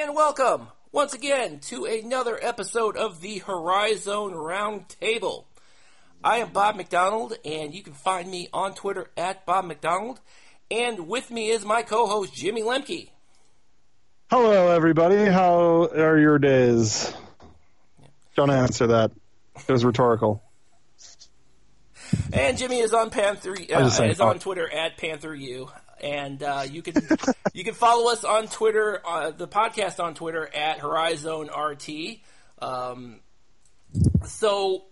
and welcome once again to another episode of the Horizon Roundtable. I am Bob McDonald, and you can find me on Twitter at Bob McDonald. And with me is my co-host Jimmy Lemke. Hello, everybody. How are your days? Don't answer that. It was rhetorical. And Jimmy is on Panther uh, is on. Twitter at PantherU, and uh, you can you can follow us on Twitter, uh, the podcast on Twitter at Horizon RT. Um, so,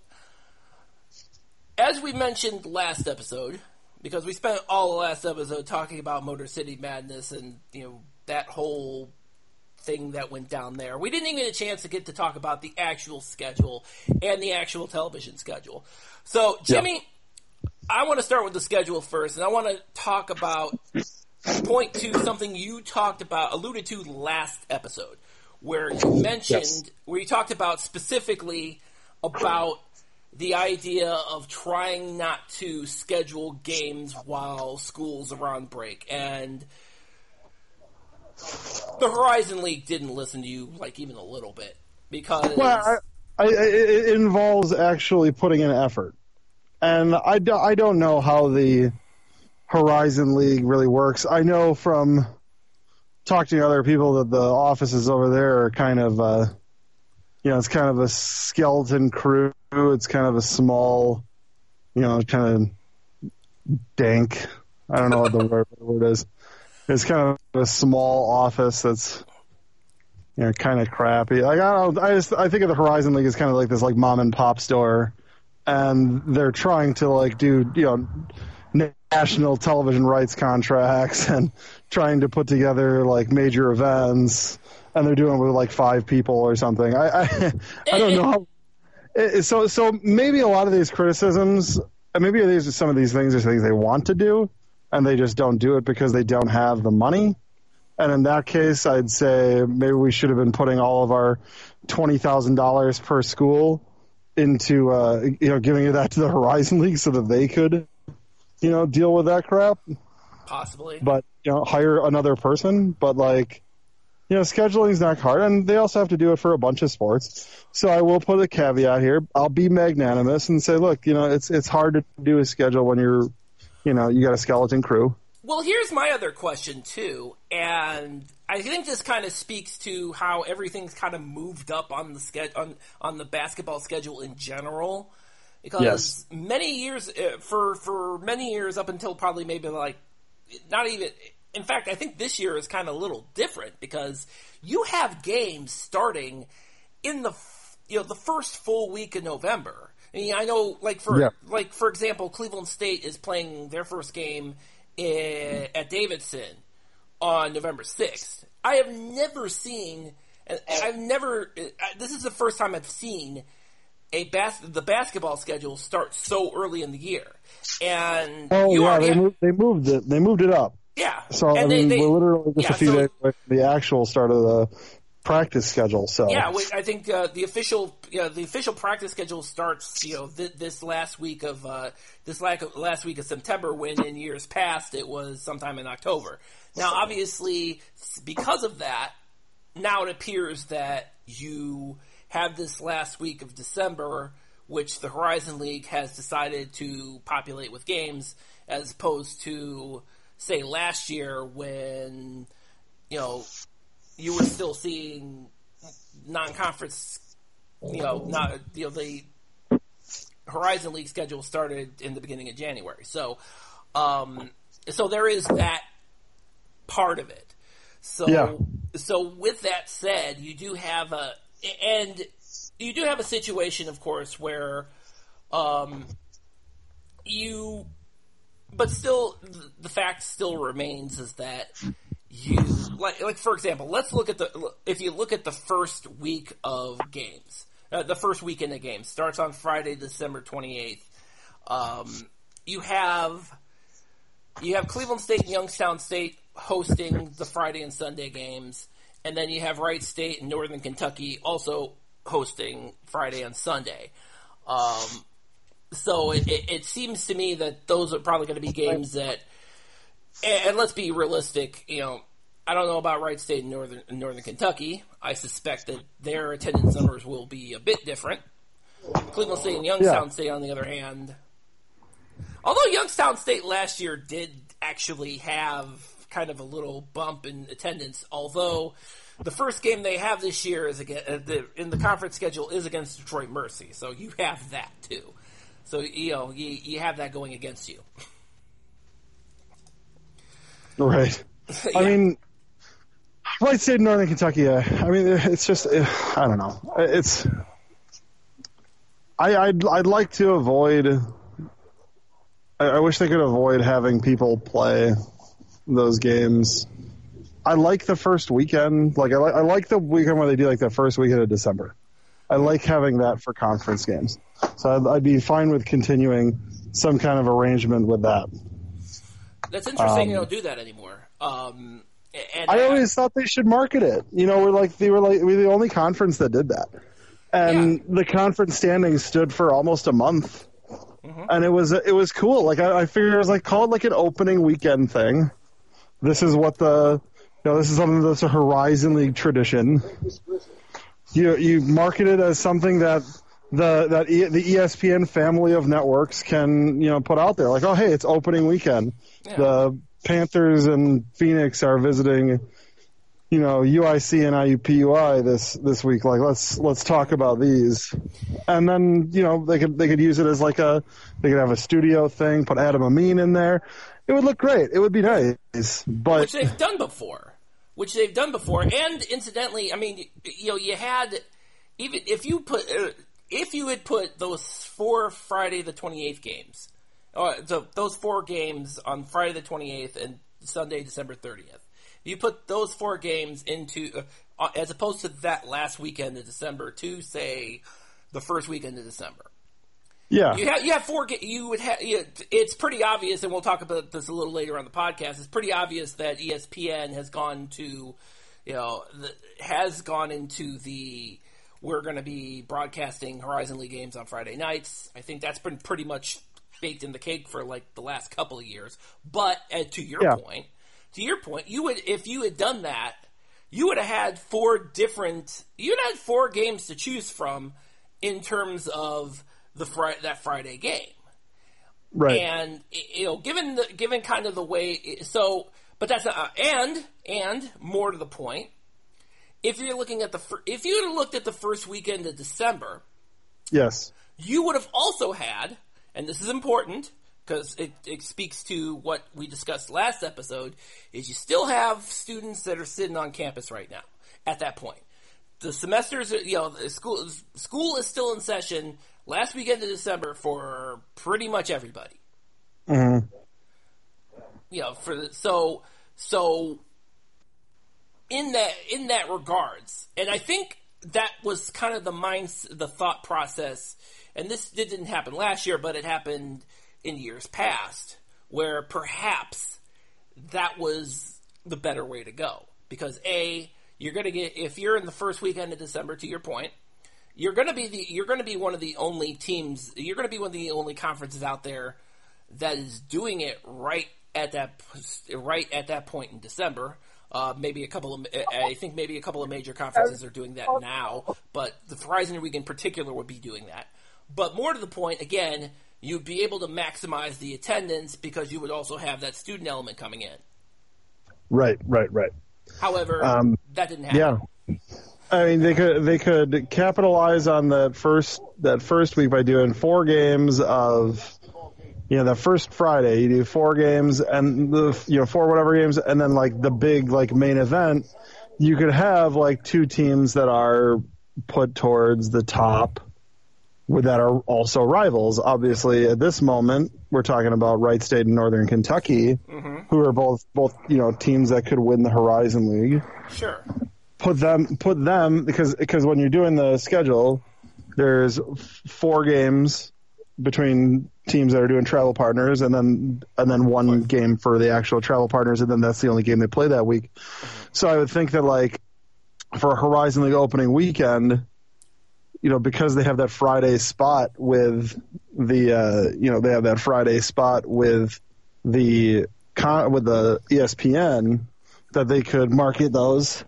as we mentioned last episode, because we spent all the last episode talking about Motor City Madness and you know that whole thing that went down there. We didn't even get a chance to get to talk about the actual schedule and the actual television schedule. So, Jimmy, I want to start with the schedule first, and I want to talk about point to something you talked about, alluded to last episode, where you mentioned Yes. where you talked about specifically about the idea of trying not to schedule games while schools are on break and the Horizon League didn't listen to you like even a little bit because Well, I, I, it involves actually putting in effort, and I, do, I don't know how the Horizon League really works. I know from talking to other people that the offices over there are kind of, uh, you know, it's kind of a skeleton crew. It's kind of a small, you know, kind of dank. I don't know what the word, word is. It's kind of a small office that's you know, kind of crappy. Like I don't, I just I think of the Horizon League as kind of like this like mom and pop store, and they're trying to like do you know national television rights contracts and trying to put together like major events, and they're doing it with like five people or something. I I, I don't know how. Eh, so so maybe a lot of these criticisms, uh, maybe these are some of these things are things they want to do, and they just don't do it because they don't have the money. And in that case, I'd say maybe we should have been putting all of our twenty thousand dollars per school into uh, you know giving that to the Horizon League so that they could you know deal with that crap. possibly But you know hire another person. But like you know scheduling is not hard, and they also have to do it for a bunch of sports. So I will put a caveat here. I'll be magnanimous and say, look, you know it's it's hard to do a schedule when you're you know you got a skeleton crew. Well, here's my other question too, and I think this kind of speaks to how everything's kind of moved up on the ske- on on the basketball schedule in general. Because Yes. many years uh, for for many years up until probably maybe like not even in fact I think this year is kind of a little different because you have games starting in the you know the first full week of November. I mean, I know like for Yeah. like for example, Cleveland State is playing their first game i- at Davidson on November sixth. I have never seen, and I've never. This is the first time I've seen a bas- the basketball schedule start so early in the year, and Oh yeah, they have- moved, they moved it. They moved it up. yeah. So and I they- mean, they- we're literally just yeah, a few so- days away from the actual start of the practice schedule. So Yeah, wait, I think uh, the official know, the official practice schedule starts you know th- this last week of uh, this last week of September. When in years past it was sometime in October. Now, obviously, because of that, now it appears that you have this last week of December, which the Horizon League has decided to populate with games, as opposed to say last year when you know you were still seeing non-conference, you know, not you know the Horizon League schedule started in the beginning of January. So, um, so there is that part of it. So, Yeah. so with that said, you do have a and you do have a situation, of course, where um, you, but still, the fact still remains is that you like like for example, let's look at the if you look at the first week of games, uh, the first weekend of games starts on Friday, December twenty eighth. Um, you have you have Cleveland State and Youngstown State hosting the Friday and Sunday games, and then you have Wright State and Northern Kentucky also hosting Friday and Sunday. Um, so it, it, it seems to me that those are probably going to be games that, and, and let's be realistic, you know, I don't know about Wright State in northern northern Kentucky. I suspect that their attendance numbers will be a bit different. Cleveland State and Youngstown Yeah. State, on the other hand, although Youngstown State last year did actually have kind of a little bump in attendance, although the first game they have this year is again uh, in the conference schedule is against Detroit Mercy, so you have that too. So you know you, you have that going against you. Right. I Yeah. mean, Wright State, Northern Kentucky. Uh, I mean, it's just uh, I don't know. It's I I'd I'd like to avoid. I, I wish they could avoid having people play those games. I like the first weekend. Like I like I like the weekend where they do like the first weekend of December. I like having that for conference games. So I'd, I'd be fine with continuing some kind of arrangement with that. That's interesting. Um, you don't do that anymore. Um, and I always thought they should market it. You know, we're like they were like we're the only conference that did that, and the conference standings stood for almost a month, and it was it was cool. Like I, I figured it was like call it like an opening weekend thing. This is what the you know this is something that's a Horizon League tradition. You you market it as something that the that e, the ESPN family of networks can you know put out there. Like oh hey it's opening weekend. Yeah. the Panthers and Phoenix are visiting you know UIC and IUPUI this this week. Like let's let's talk about these. And then you know they could they could use it as like a they could have a studio thing put Adam Amin in there. It would look great. It would be nice. But which they've done before, which they've done before. And incidentally, I mean, you know, you had even if you put uh, if you had put those four Friday the twenty eighth games, uh, so those four games on Friday the twenty eighth and Sunday December thirtieth, you put those four games into uh, as opposed to that last weekend of December to say the first weekend of December. yeah You have you have four. You would have. You, it's pretty obvious, and we'll talk about this a little later on the podcast. It's pretty obvious that ESPN has gone to, you know, the, has gone into the. We're going to be broadcasting Horizon League games on Friday nights. I think that's been pretty much baked in the cake for like the last couple of years. But uh, to your Yeah. point, to your point, you would if you had done that, you would have had four different. You'd had four games to choose from in terms of the Fri- that Friday game. right And you know, given the given kind of the way, so but that's not, and and more to the point, if you're looking at the fir- if you had looked at the first weekend of December, yes you would have also had, and this is important because it, it speaks to what we discussed last episode, is you still have students that are sitting on campus right now at that point. The semesters, are- you know, the school school is still in session last weekend of December for pretty much everybody. Mhm. You know, for the, so so in that in that regards, and I think that was kind of the mind the thought process, and this didn't happen last year, but it happened in years past, where perhaps that was the better way to go because a you're going to get if you're in the first weekend of December, to your point, you're going to be the you're going to be one of the only teams you're going to be one of the only conferences out there that is doing it right at that right at that point in December. Uh, maybe a couple of I think maybe a couple of major conferences are doing that now, but the Horizon League in particular would be doing that. But more to the point, again, you'd be able to maximize the attendance because you would also have that student element coming in. right right right However, Um, that didn't happen. Yeah. I mean, they could they could capitalize on that first that first week by doing four games of, you know, that first Friday you do four games and the you know four whatever games and then like the big like main event, you could have like two teams that are put towards the top, with that are also rivals. Obviously, at this moment, we're talking about Wright State and Northern Kentucky, mm-hmm. who are both both you know teams that could win the Horizon League Sure. put them put them because because when you're doing the schedule, there's four games between teams that are doing travel partners, and then and then one game for the actual travel partners, and then that's the only game they play that week. So I would think that like for a Horizon League opening weekend, you know, because they have that Friday spot with the uh, you know they have that Friday spot with the con- with the ESPN that they could market those.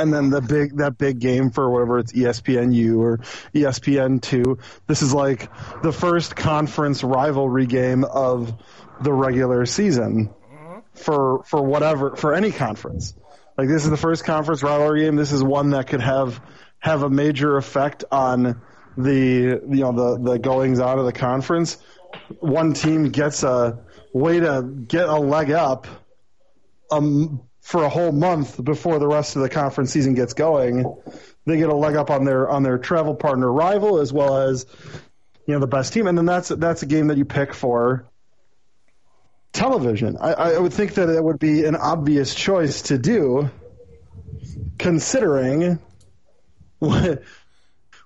And then the big that big game for whatever it's ESPNU or ESPN two. This is like the first conference rivalry game of the regular season for for whatever for any conference. Like this is the first conference rivalry game. This is one that could have have a major effect on the you know the the goings on of the conference. One team gets a way to get a leg up um for a whole month before the rest of the conference season gets going. They get a leg up on their on their travel partner rival as well as you know the best team, and then that's that's a game that you pick for television. I, I would think that it would be an obvious choice to do, considering what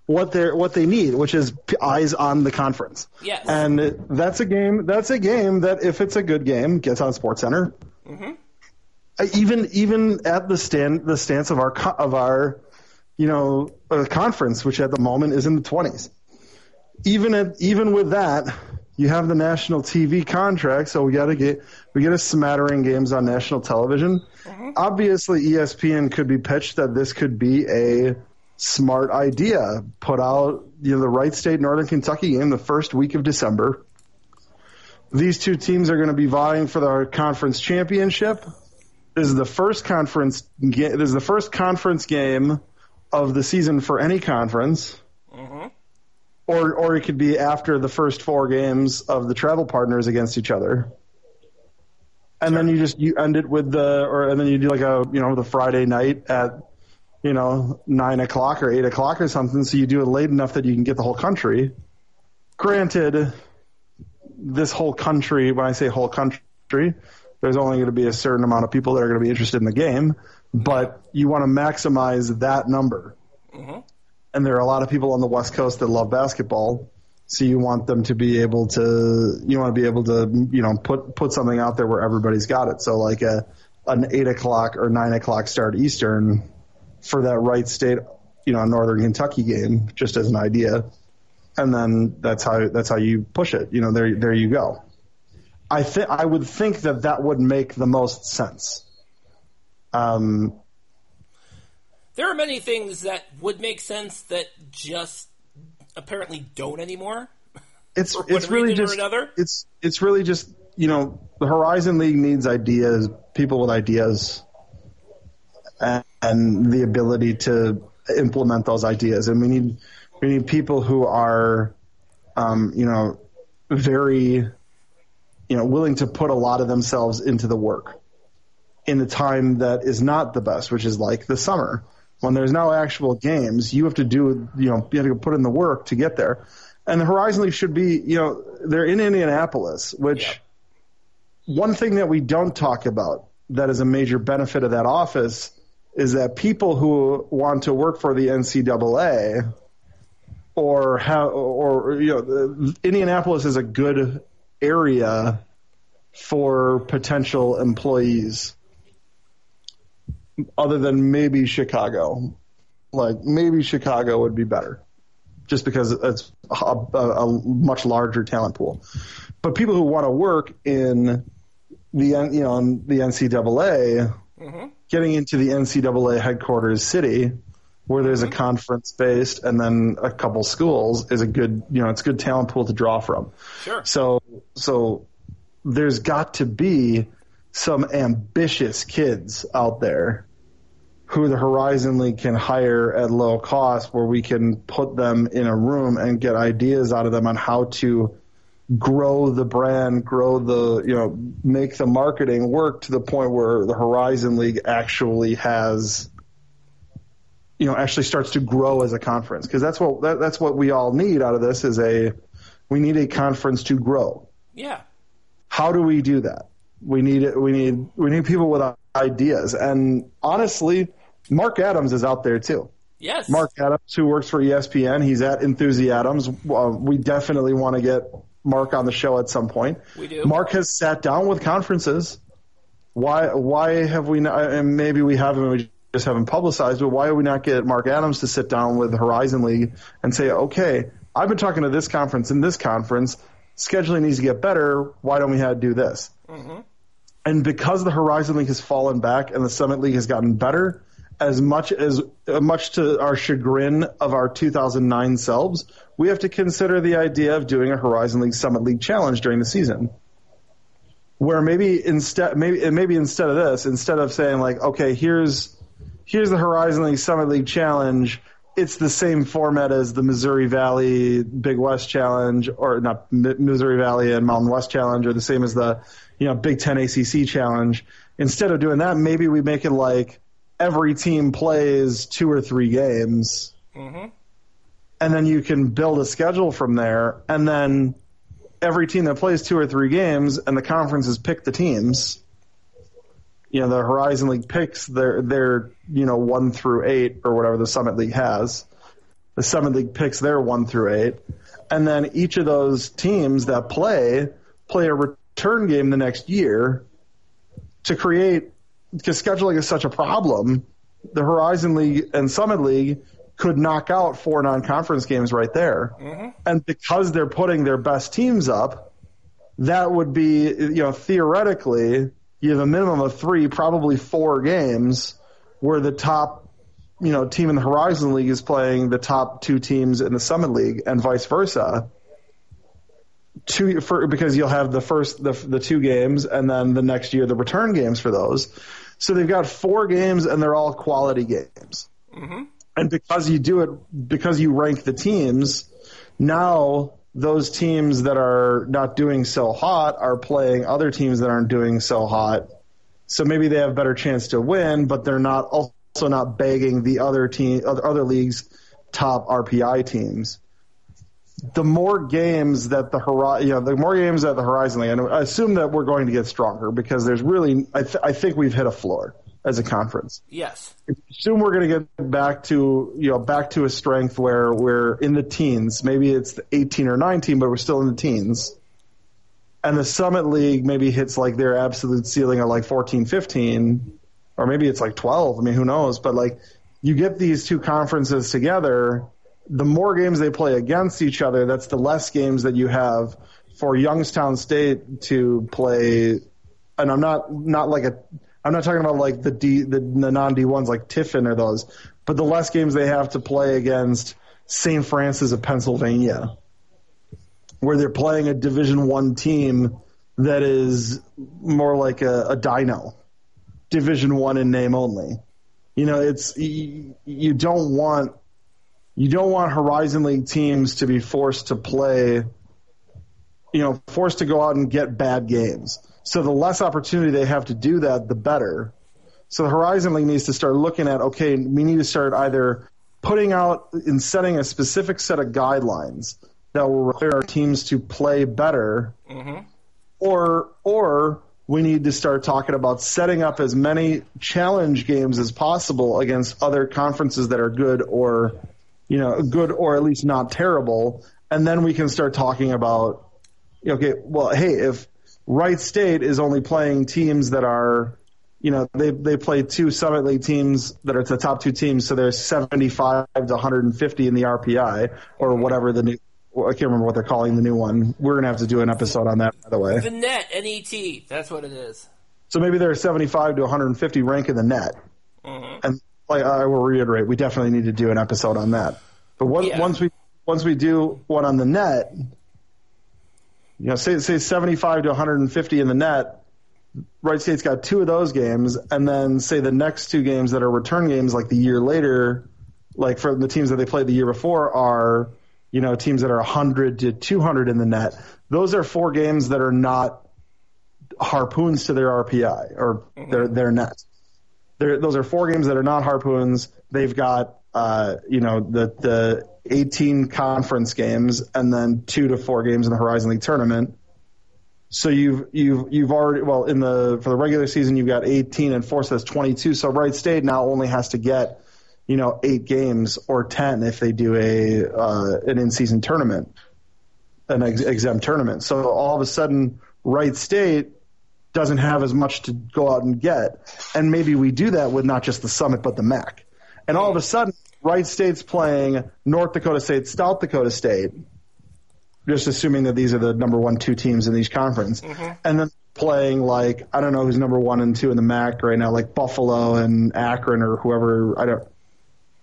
what they what they need, which is eyes on the conference. Yes. And that's a game. That's a game that if it's a good game, gets on Sports Center. Uh, Even even at the stand the stance of our of our you know uh, conference, which at the moment is in the twenties. Even at even with that, you have the national TV contract, so we got to get we get a smattering games on national television. Obviously, E ESPN could be pitched that this could be a smart idea. Put out you know the Wright State Northern Kentucky game the first week of December. These two teams are going to be vying for the conference championship. This is the first conference. Ga- this is the first conference game of the season for any conference. Mm-hmm. Or, or it could be after the first four games of the travel partners against each other, and then you just you end it with the, or and then you do like a you know the Friday night at you know nine o'clock or eight o'clock or something. So you do it late enough that you can get the whole country. Granted, this whole country, when I say whole country, there's only going to be a certain amount of people that are going to be interested in the game, but you want to maximize that number. Mm-hmm. And there are a lot of people on the West Coast that love basketball, so you want them to be able to, you want to be able to, you know, put put something out there where everybody's got it. So like a an eight o'clock or nine o'clock start Eastern for that Wright State, you know, Northern Kentucky game, just as an idea and then that's how that's how you push it. You know, there there you go. I think I would think that that would make the most sense. Um, There are many things that would make sense that just apparently don't anymore. it's it's really just another? it's it's really just you know the Horizon League needs ideas, people with ideas, and, and the ability to implement those ideas, and we need we need people who are, um, you know, very, you know, willing to put a lot of themselves into the work in the time that is not the best, which is like the summer. When there's no actual games, you have to do, you know, you have to put in the work to get there. And the Horizon League should be, you know, they're in Indianapolis, which one thing that we don't talk about that is a major benefit of that office is that people who want to work for the NCAA or how or you know Indianapolis is a good area for potential employees other than maybe Chicago. Like maybe Chicago would be better just because it's a, a, much larger talent pool. But people who want to work in the you know in the NCAA mm-hmm. getting into the NCAA headquarters city where there's a mm-hmm. conference based and then a couple schools is a good you know it's a good talent pool to draw from Sure. so so there's got to be some ambitious kids out there who the Horizon League can hire at low cost where we can put them in a room and get ideas out of them on how to grow the brand, grow the, you know, make the marketing work to the point where the Horizon League actually has you know actually starts to grow as a conference because that's what that, that's what we all need out of this is a we need a conference to grow. Yeah. How do we do that? We need we need we need people with ideas and honestly Mark Adams is out there too. Yes. Mark Adams, who works for ESPN, he's at Enthusiasms. Uh, we definitely want to get Mark on the show at some point. We do. Mark has sat down with conferences. Why? Why have we not? And maybe we haven't. We just haven't publicized. But why do we not get Mark Adams to sit down with Horizon League and say, okay, I've been talking to this conference and this conference. Scheduling needs to get better. Why don't we have to do this? And because the Horizon League has fallen back and the Summit League has gotten better, as much as uh, much to our chagrin of our 2009 selves, we have to consider the idea of doing a Horizon League Summit League challenge during the season. Where maybe instead maybe maybe instead of this, instead of saying like, okay, here's here's the Horizon League Summit League challenge, it's the same format as the Missouri Valley Big West Challenge, or not Missouri Valley and Mountain West Challenge, or the same as the you know Big Ten ACC Challenge. Instead of doing that, maybe we make it like every team plays two or three games, Mm-hmm. and then you can build a schedule from there, and then every team that plays two or three games, and the conferences pick the teams. You know, the Horizon League picks their their you know one through eight or whatever the Summit League has. The Summit League picks their one through eight, and then each of those teams that play play a return game the next year to create because scheduling is such a problem. The Horizon League and Summit League could knock out four non-conference games right there, mm-hmm. and because they're putting their best teams up, that would be you know theoretically you have a minimum of three, probably four games where the top you know team in the Horizon League is playing the top two teams in the Summit League, and vice versa. Two for because you'll have the first the the two games, and then the next year the return games for those. So they've got four games, and they're all quality games. Mm-hmm. And because you do it, because you rank the teams, now those teams that are not doing so hot are playing other teams that aren't doing so hot. So maybe they have a better chance to win, but they're not also not begging the other team, other, other leagues' top RPI teams. The more games that the Horizon, you know, the more games that the Horizon League, and I assume that we're going to get stronger because there's really, I, th- I think we've hit a floor as a conference Yes. assume we're going to get back to you know back to a strength where we're in the teens. Maybe it's 18 or 19, but we're still in the teens. And the Summit League maybe hits like their absolute ceiling at like 14, 15, or maybe it's like 12. I mean, who knows? But like you get these two conferences together, the more games they play against each other, that's the less games that you have for Youngstown State to play. And I'm not not like a I'm not talking about like the D the, the non D ones like Tiffin or those, but the less games they have to play against St. Francis of Pennsylvania, where they're playing a Division One team that is more like a, a Dino, Division One in name only. You know, it's you, you don't want you don't want Horizon League teams to be forced to play, you know, forced to go out and get bad games. So the less opportunity they have to do that, the better. So the Horizon League needs to start looking at okay, we need to start either putting out and setting a specific set of guidelines that will require our teams to play better, mm-hmm. or or we need to start talking about setting up as many challenge games as possible against other conferences that are good or you know good or at least not terrible, and then we can start talking about okay, well, hey, if Wright State is only playing teams that are, you know, they they play two Summit League teams that are the top two teams, so they're 75 to 150 in the RPI or whatever the new. I can't remember what they're calling the new one. We're gonna have to do an episode on that, by the way. The net, N-E-T. That's what it is. So maybe they're 75 to 150 rank in the net, mm-hmm. and like I will reiterate, we definitely need to do an episode on that. But once Yeah. once we once we do one on the net, you know, say say 75 to 150 in the net. Wright State's got two of those games, and then say the next two games that are return games, like the year later, like for the teams that they played the year before, are you know teams that are 100 to 200 in the net. Those are four games that are not harpoons to their RPI or their their net. They're, those are four games that are not harpoons. They've got uh, you know the the 18 conference games and then two to four games in the Horizon League tournament. So you've you've you've already well in the for the regular season you've got 18 and four so that's 22. So Wright State now only has to get you know eight games or 10 if they do a uh, an in season tournament, an ex- exempt tournament. So all of a sudden Wright State doesn't have as much to go out and get. And maybe we do that with not just the Summit, but the MAC. And all of a sudden, Wright State's playing North Dakota State, South Dakota State, just assuming that these are the number one, two teams in each conference. Mm-hmm. And then playing like I don't know who's number one and two in the MAC right now, like Buffalo and Akron or whoever. I don't.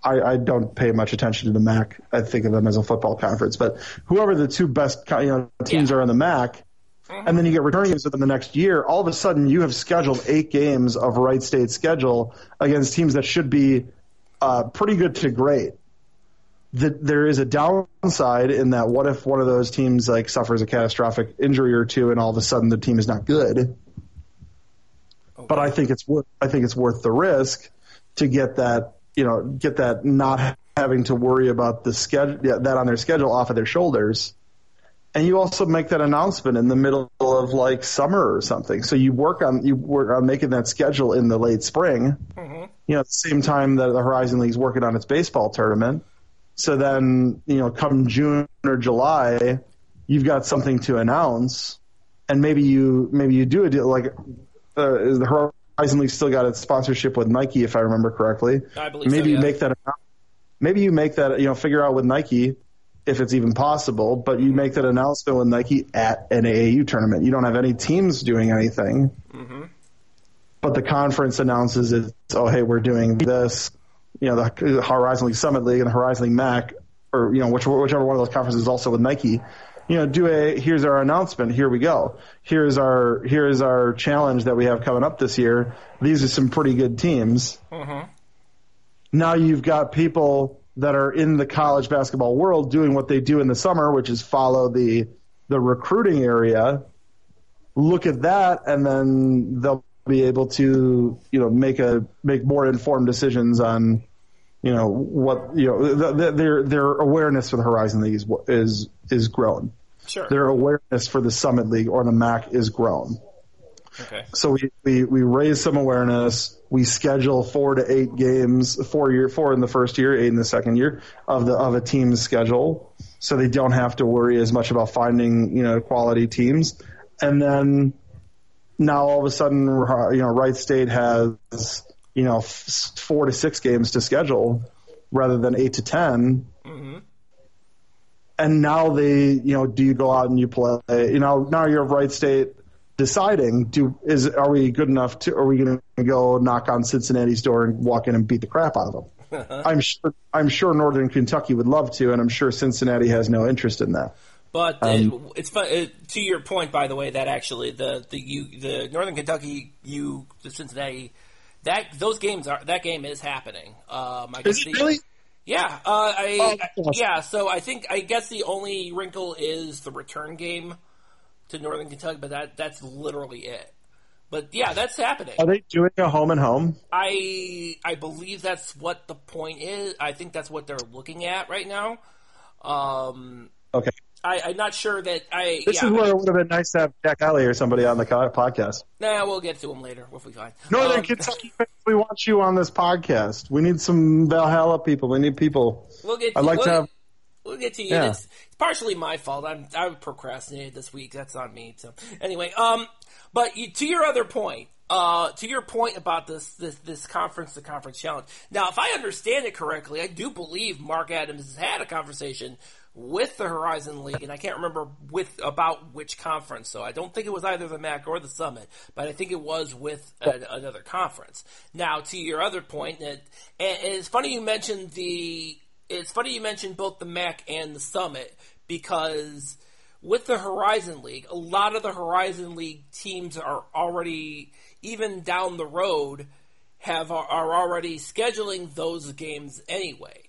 I, I don't pay much attention to the MAC. I think of them as a football conference, but whoever the two best you know, teams Yeah. are in the MAC, mm-hmm. and then you get returning games within the next year. All of a sudden, you have scheduled eight games of Wright State schedule against teams that should be uh, pretty good to great. That there is a downside in that. What if one of those teams like suffers a catastrophic injury or two, and all of a sudden the team is not good? But I think it's worth. I think it's worth the risk to get that. You know, get that not having to worry about the schedule that on their schedule off of their shoulders and you also make that announcement in the middle of like summer or something. So you work on you work on making that schedule in the late spring. You know, at the same time that the Horizon League's working on its baseball tournament. So then, you know, come June or July, you've got something to announce, and maybe you maybe you do a deal like uh, is the Horizon League still got its sponsorship with Nike, if I remember correctly. I believe so, maybe you make that maybe you make that you know figure out with Nike if it's even possible, but you make that announcement with Nike at an AAU tournament. You don't have any teams doing anything, Mm-hmm. but the conference announces it. Oh, hey, we're doing this. You know, the Horizon League Summit League and the Horizon League MAC, or you know, which, whichever one of those conferences is also with Nike. You know, do a here's our announcement. Here we go. Here's our here's our challenge that we have coming up this year. These are some pretty good teams now you've got people that are in the college basketball world doing what they do in the summer, which is follow the the recruiting area. Look at that, and then they'll be able to you know make a make more informed decisions on you know what you know th- th- their their awareness for the Horizon League is is is grown. Sure. Their awareness for the Summit League or the MAC is grown. Okay. So we, we, we raise some awareness. We schedule four to eight games, four year, four in the first year, eight in the second year of the of a team's schedule, so they don't have to worry as much about finding you know quality teams. And then now all of a sudden, you know, Wright State has you know f- four to six games to schedule rather than eight to 10 mm-hmm. And now they, you know, do you go out and you play? You know, now you're Wright State deciding do is are we good enough to are we going to go knock on Cincinnati's door and walk in and beat the crap out of them? I'm sure I'm sure Northern Kentucky would love to, and I'm sure Cincinnati has no interest in that. But Um, it, it's fun, it, to your point, by the way, that actually the the U, the Northern Kentucky you the Cincinnati that those games are that game is happening. Um, I guess Is it really? Yeah, uh, I, Oh, awesome. yeah. So I think I guess the only wrinkle is the return game to Northern Kentucky, but that that's literally it. But yeah, that's happening. Are they doing a home and home? I I believe that's what the point is. I think that's what they're looking at right now. Um, Okay, I, I'm not sure that I. this yeah, is where it would have been nice to have Jack Alley or somebody on the podcast. Nah, we'll get to him later. if We'll be fine. Northern Um, Kentucky, we want you on this podcast. We need some Valhalla people. We need people. We'll get. To, I'd like we'll, to have- We'll get to you. Yeah. It's, it's partially my fault. I'm I procrastinated this week. That's on me. So anyway, um, but you, to your other point, uh, to your point about this this this conference to conference challenge. Now, if I understand it correctly, I do believe Mark Adams has had a conversation with the Horizon League, and I can't remember with about which conference. So I don't think it was either the MAC or the Summit, but I think it was with a, another conference. Now, to your other point, that and, and it's funny you mentioned the it's funny you mentioned both the MAC and the Summit because with the Horizon League, a lot of the Horizon League teams are already even down the road have are already scheduling those games anyway.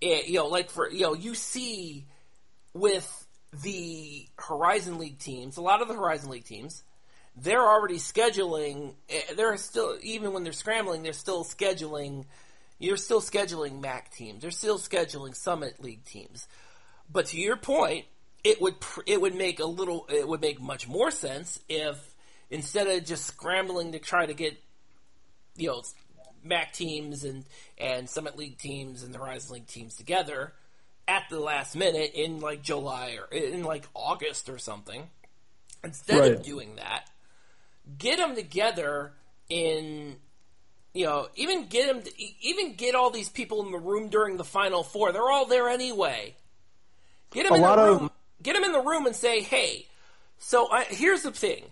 It, you know, like for you know, you see with the Horizon League teams, a lot of the Horizon League teams, they're already scheduling. eh, They're still even when they're scrambling, they're still scheduling. You're still scheduling MAC teams. You're still scheduling Summit League teams. But to your point, it would pr- it would make a little it would make much more sense if instead of just scrambling to try to get you know MAC teams and and Summit League teams and the Horizon League teams together at the last minute in like July or in like August or something. Instead of doing that, get them together in you know even get them even get all these people in the room during the final four. They're all there anyway. Get them A in the lot of- room. Get them in the room and say, "Hey, so I, here's the thing."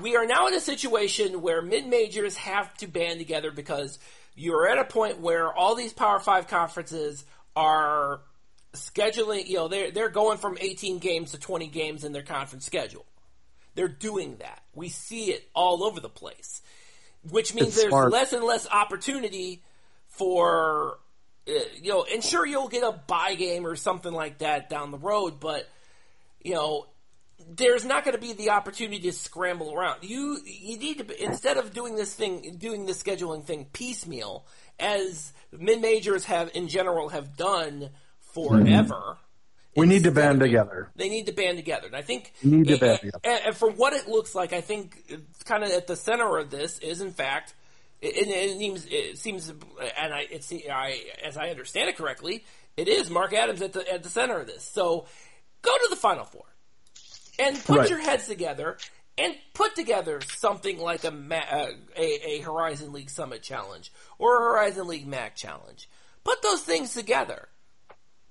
we are now in a situation where mid majors have to band together because you're at a point where all these Power Five conferences are scheduling. You know, they're they're going from 18 games to 20 games in their conference schedule. They're doing that. We see it all over the place, which means It's there's smart. less and less opportunity for uh, you know. And sure, you'll get a buy game or something like that down the road, but you know there's not going to be the opportunity to scramble around. You you need to instead of doing this thing, doing the scheduling thing piecemeal, as mid majors have in general have done forever. We need to band together. They need to band together, and I think Need to and- band together. And, and for what it looks like, I think it's kind of at the center of this is in fact. It, it, it seems, it seems, and I, it's, I, as I understand it correctly, it is Mark Adams at the at the center of this. So, go to the Final Four and put Right. your heads together and put together something like a, Ma- a a Horizon League Summit Challenge or a Horizon League MAC Challenge. Put those things together,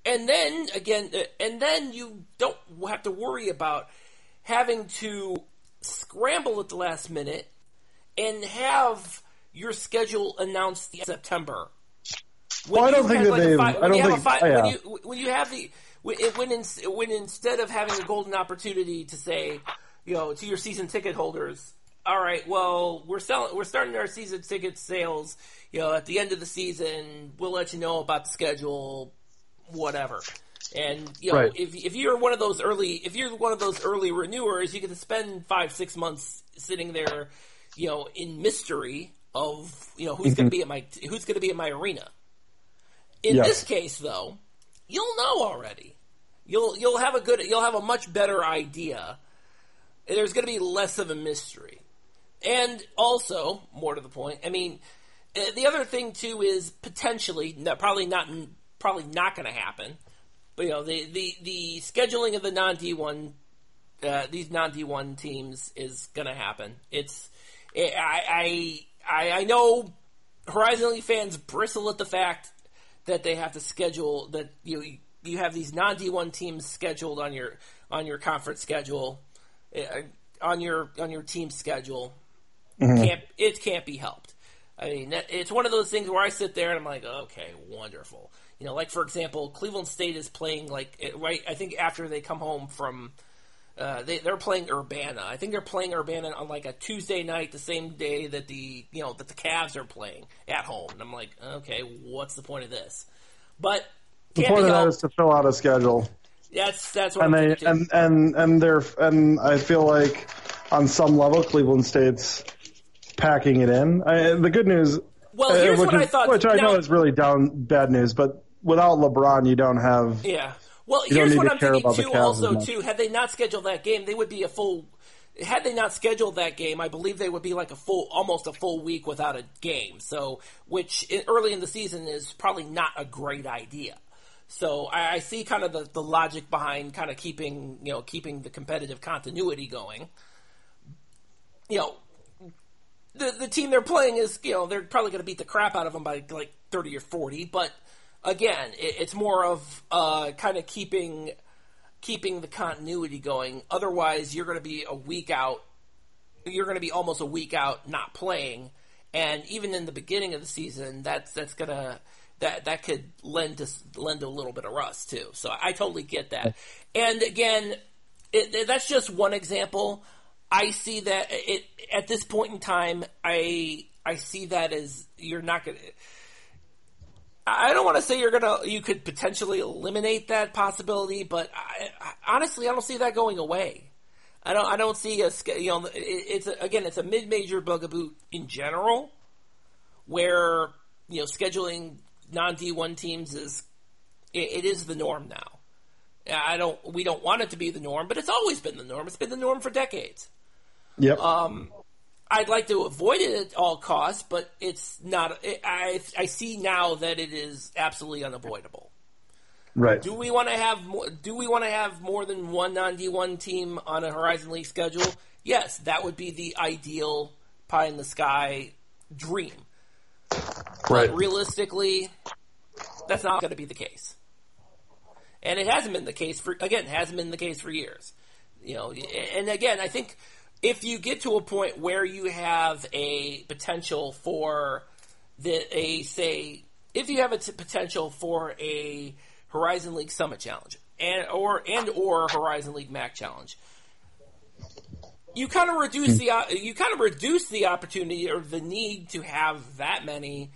and then again, uh, and then you don't have to worry about having to scramble at the last minute and have your schedule announced in September. When Well, I don't think that like, they've- fi- I when you don't think- oh, when you when you have the when when, in, when instead of having a golden opportunity to say, you know, to your season ticket holders, all right, well, we're selling, we're starting our season ticket sales, you know, at the end of the season, we'll let you know about the schedule, whatever. And you know, Right. if if you're one of those early, if you're one of those early renewers, you get to spend five six months sitting there, you know, in mystery of you know who's going to be at my who's going to be at my arena. In Yes. this case, though, you'll know already. You'll you'll have a good you'll have a much better idea. There's going to be less of a mystery, and also more to the point. I mean, uh, the other thing too is potentially probably not probably not going to happen. But you know the the the scheduling of the non D one uh, these non D one teams is going to happen. It's I I I I know Horizon League fans bristle at the fact that they have to schedule that you you have these non D one teams scheduled on your on your conference schedule uh, on your on your team schedule. Can't it can't be helped. I mean, it's one of those things where I sit there and I'm like, okay, wonderful. You know, like for example, Cleveland State is playing like right. I think after they come home from uh, they, they're playing Urbana. I think they're playing Urbana on like a Tuesday night, the same day that the you know that the Cavs are playing at home. And I'm like, okay, what's the point of this? But The point of that is to fill out a schedule, That's that's what and I'm they and and and they're and I feel like on some level Cleveland State's packing it in. I, the good news, Well, uh, here's which what I thought. which I know Now- is really down bad news, but without LeBron, you don't have. Yeah. Well, here's what to I'm thinking too. Also, too, had they not scheduled that game, they would be a full. Had they not scheduled that game, I believe they would be like a full, almost a full week without a game. So, which in, early in the season is probably not a great idea. So I, I see kind of the, the logic behind kind of keeping you know keeping the competitive continuity going. You know, the the team they're playing is you know they're probably going to beat the crap out of them by like thirty or forty, but again, it, it's more of uh, kind of keeping keeping the continuity going. Otherwise, you're going to be a week out. You're going to be almost a week out not playing, and even in the beginning of the season, that's that's gonna that that could lend to lend a little bit of rust too. So I totally get that. And again, it, that's just one example. I see that it at this point in time. I I see that as you're not going to. I don't want to say you're gonna. You could potentially eliminate that possibility, but I, I, honestly, I don't see that going away. I don't. I don't see a. You know, it, it's a, again, it's a mid-major bugaboo in general, where you know scheduling non D one teams is it, it is the norm now. I don't. We don't want it to be the norm, but it's always been the norm. It's been the norm for decades. Yep. Um, I'd like to avoid it at all costs, but it's not. It, I I see now that it is absolutely unavoidable. right. Do we want to have more, Do we want to have more than one non D one team on a Horizon League schedule? Yes, that would be the ideal pie in the sky dream. right. Realistically, that's not going to be the case, and it hasn't been the case for again. It hasn't been the case for years. You know, and again, I think if you get to a point where you have a potential for the a say if you have a t- potential for a Horizon League Summit Challenge and or and or Horizon League MAC Challenge, you kind of reduce the you kind of reduce the opportunity or the need to have that many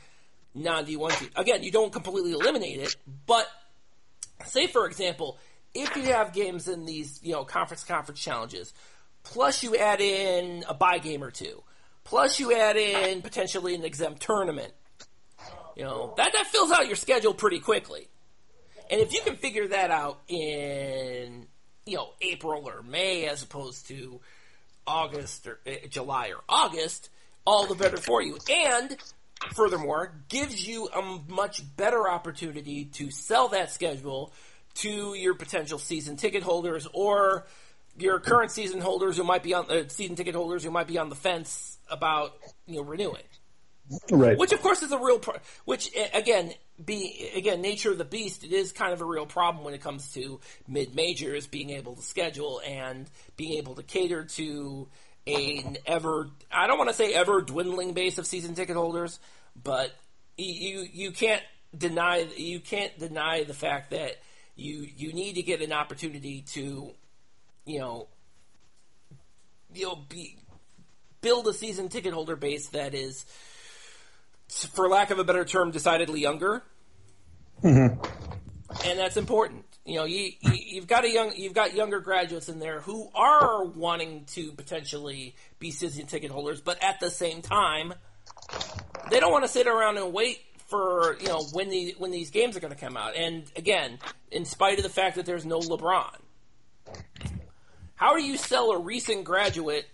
non D one teams. Again, you don't completely eliminate it, but say for example, if you have games in these you know conference conference challenges, plus you add in a buy game or two, plus you add in potentially an exempt tournament, you know that that fills out your schedule pretty quickly. And if you can figure that out in you know April or May as opposed to August or uh, July or August, all the better for you. And furthermore, gives you a much better opportunity to sell that schedule to your potential season ticket holders or your current season holders who might be on uh, season ticket holders who might be on the fence about you know renewing. Right. Which of course is a real pro- which again be again nature of the beast it is kind of a real problem when it comes to mid majors being able to schedule and being able to cater to an ever I don't want to say ever dwindling base of season ticket holders but you you can't deny you can't deny the fact that you you need to get an opportunity to you know you know be build a season ticket holder base that is for lack of a better term decidedly younger Mm-hmm. and that's important you know you, you you've got a young you've got younger graduates in there who are wanting to potentially be season ticket holders but at the same time they don't want to sit around and wait for you know when the when these games are going to come out. And again, in spite of the fact that there's no LeBron, how do you sell a recent graduate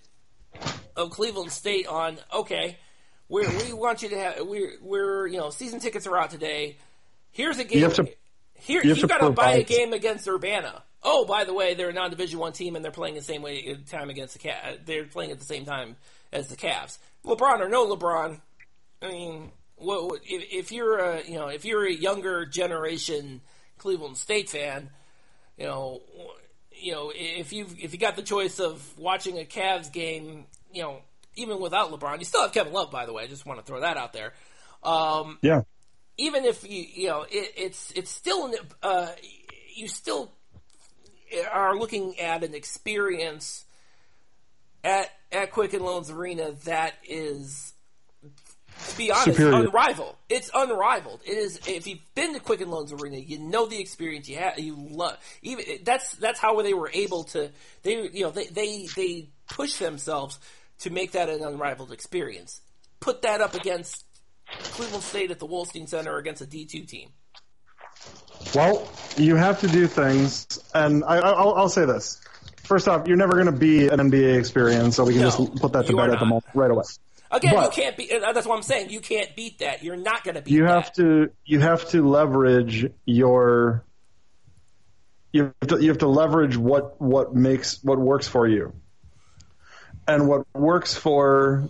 of Cleveland State on okay? We're, we want you to have we're we're you know season tickets are out today. Here's a game. You have to- Here you you, got to buy a game against Urbana. Oh, by the way, they're a non-division one team and they're playing the same way uh, time against the Cavs. Uh, they're playing at the same time as the Cavs. LeBron or no LeBron, I mean, what, what, if, if you're a you know if you're a younger generation Cleveland State fan, you know, you know if you if you got the choice of watching a Cavs game, you know, even without LeBron, you still have Kevin Love. By the way, I just want to throw that out there. Um, Yeah. even if you you know it, it's it's still uh, you still are looking at an experience at at Quicken Loans Arena that is to be honest Superior. unrivaled. It's unrivaled. It is if you've been to Quicken Loans Arena, you know the experience you have. You love even that's that's how they were able to they you know they they they push themselves to make that an unrivaled experience. Put that up against Cleveland State at the Wolstein Center against a D two team. Well, you have to do things, and I, I'll, I'll say this. First off, you're never going to be an NBA experience, so we can No, just put that to bed at the moment right away. Again, But- you can't beat. uh, That's what I'm saying. You can't beat that. You're not going to beat You that. have to you have to leverage your you have to, you have to leverage what what makes what works for you, and what works for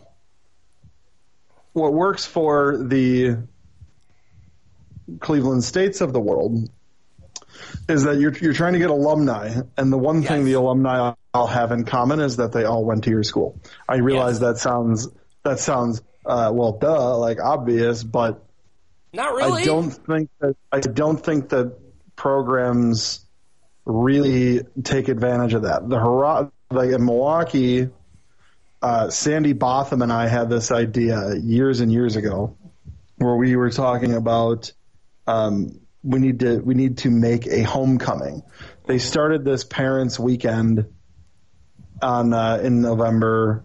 what works for the Cleveland States of the world is that you're you're trying to get alumni, and the one thing the alumni all have in common is that they all went to your school. I realize Yes. that sounds that sounds uh, well, duh, like obvious, but Not really. I don't think that I don't think that programs really take advantage of that. The Hurrah, like in Milwaukee, uh, Sandy Botham and I had this idea years and years ago, where we were talking about um, we need to we need to make a homecoming. They started this parents' weekend on uh, in November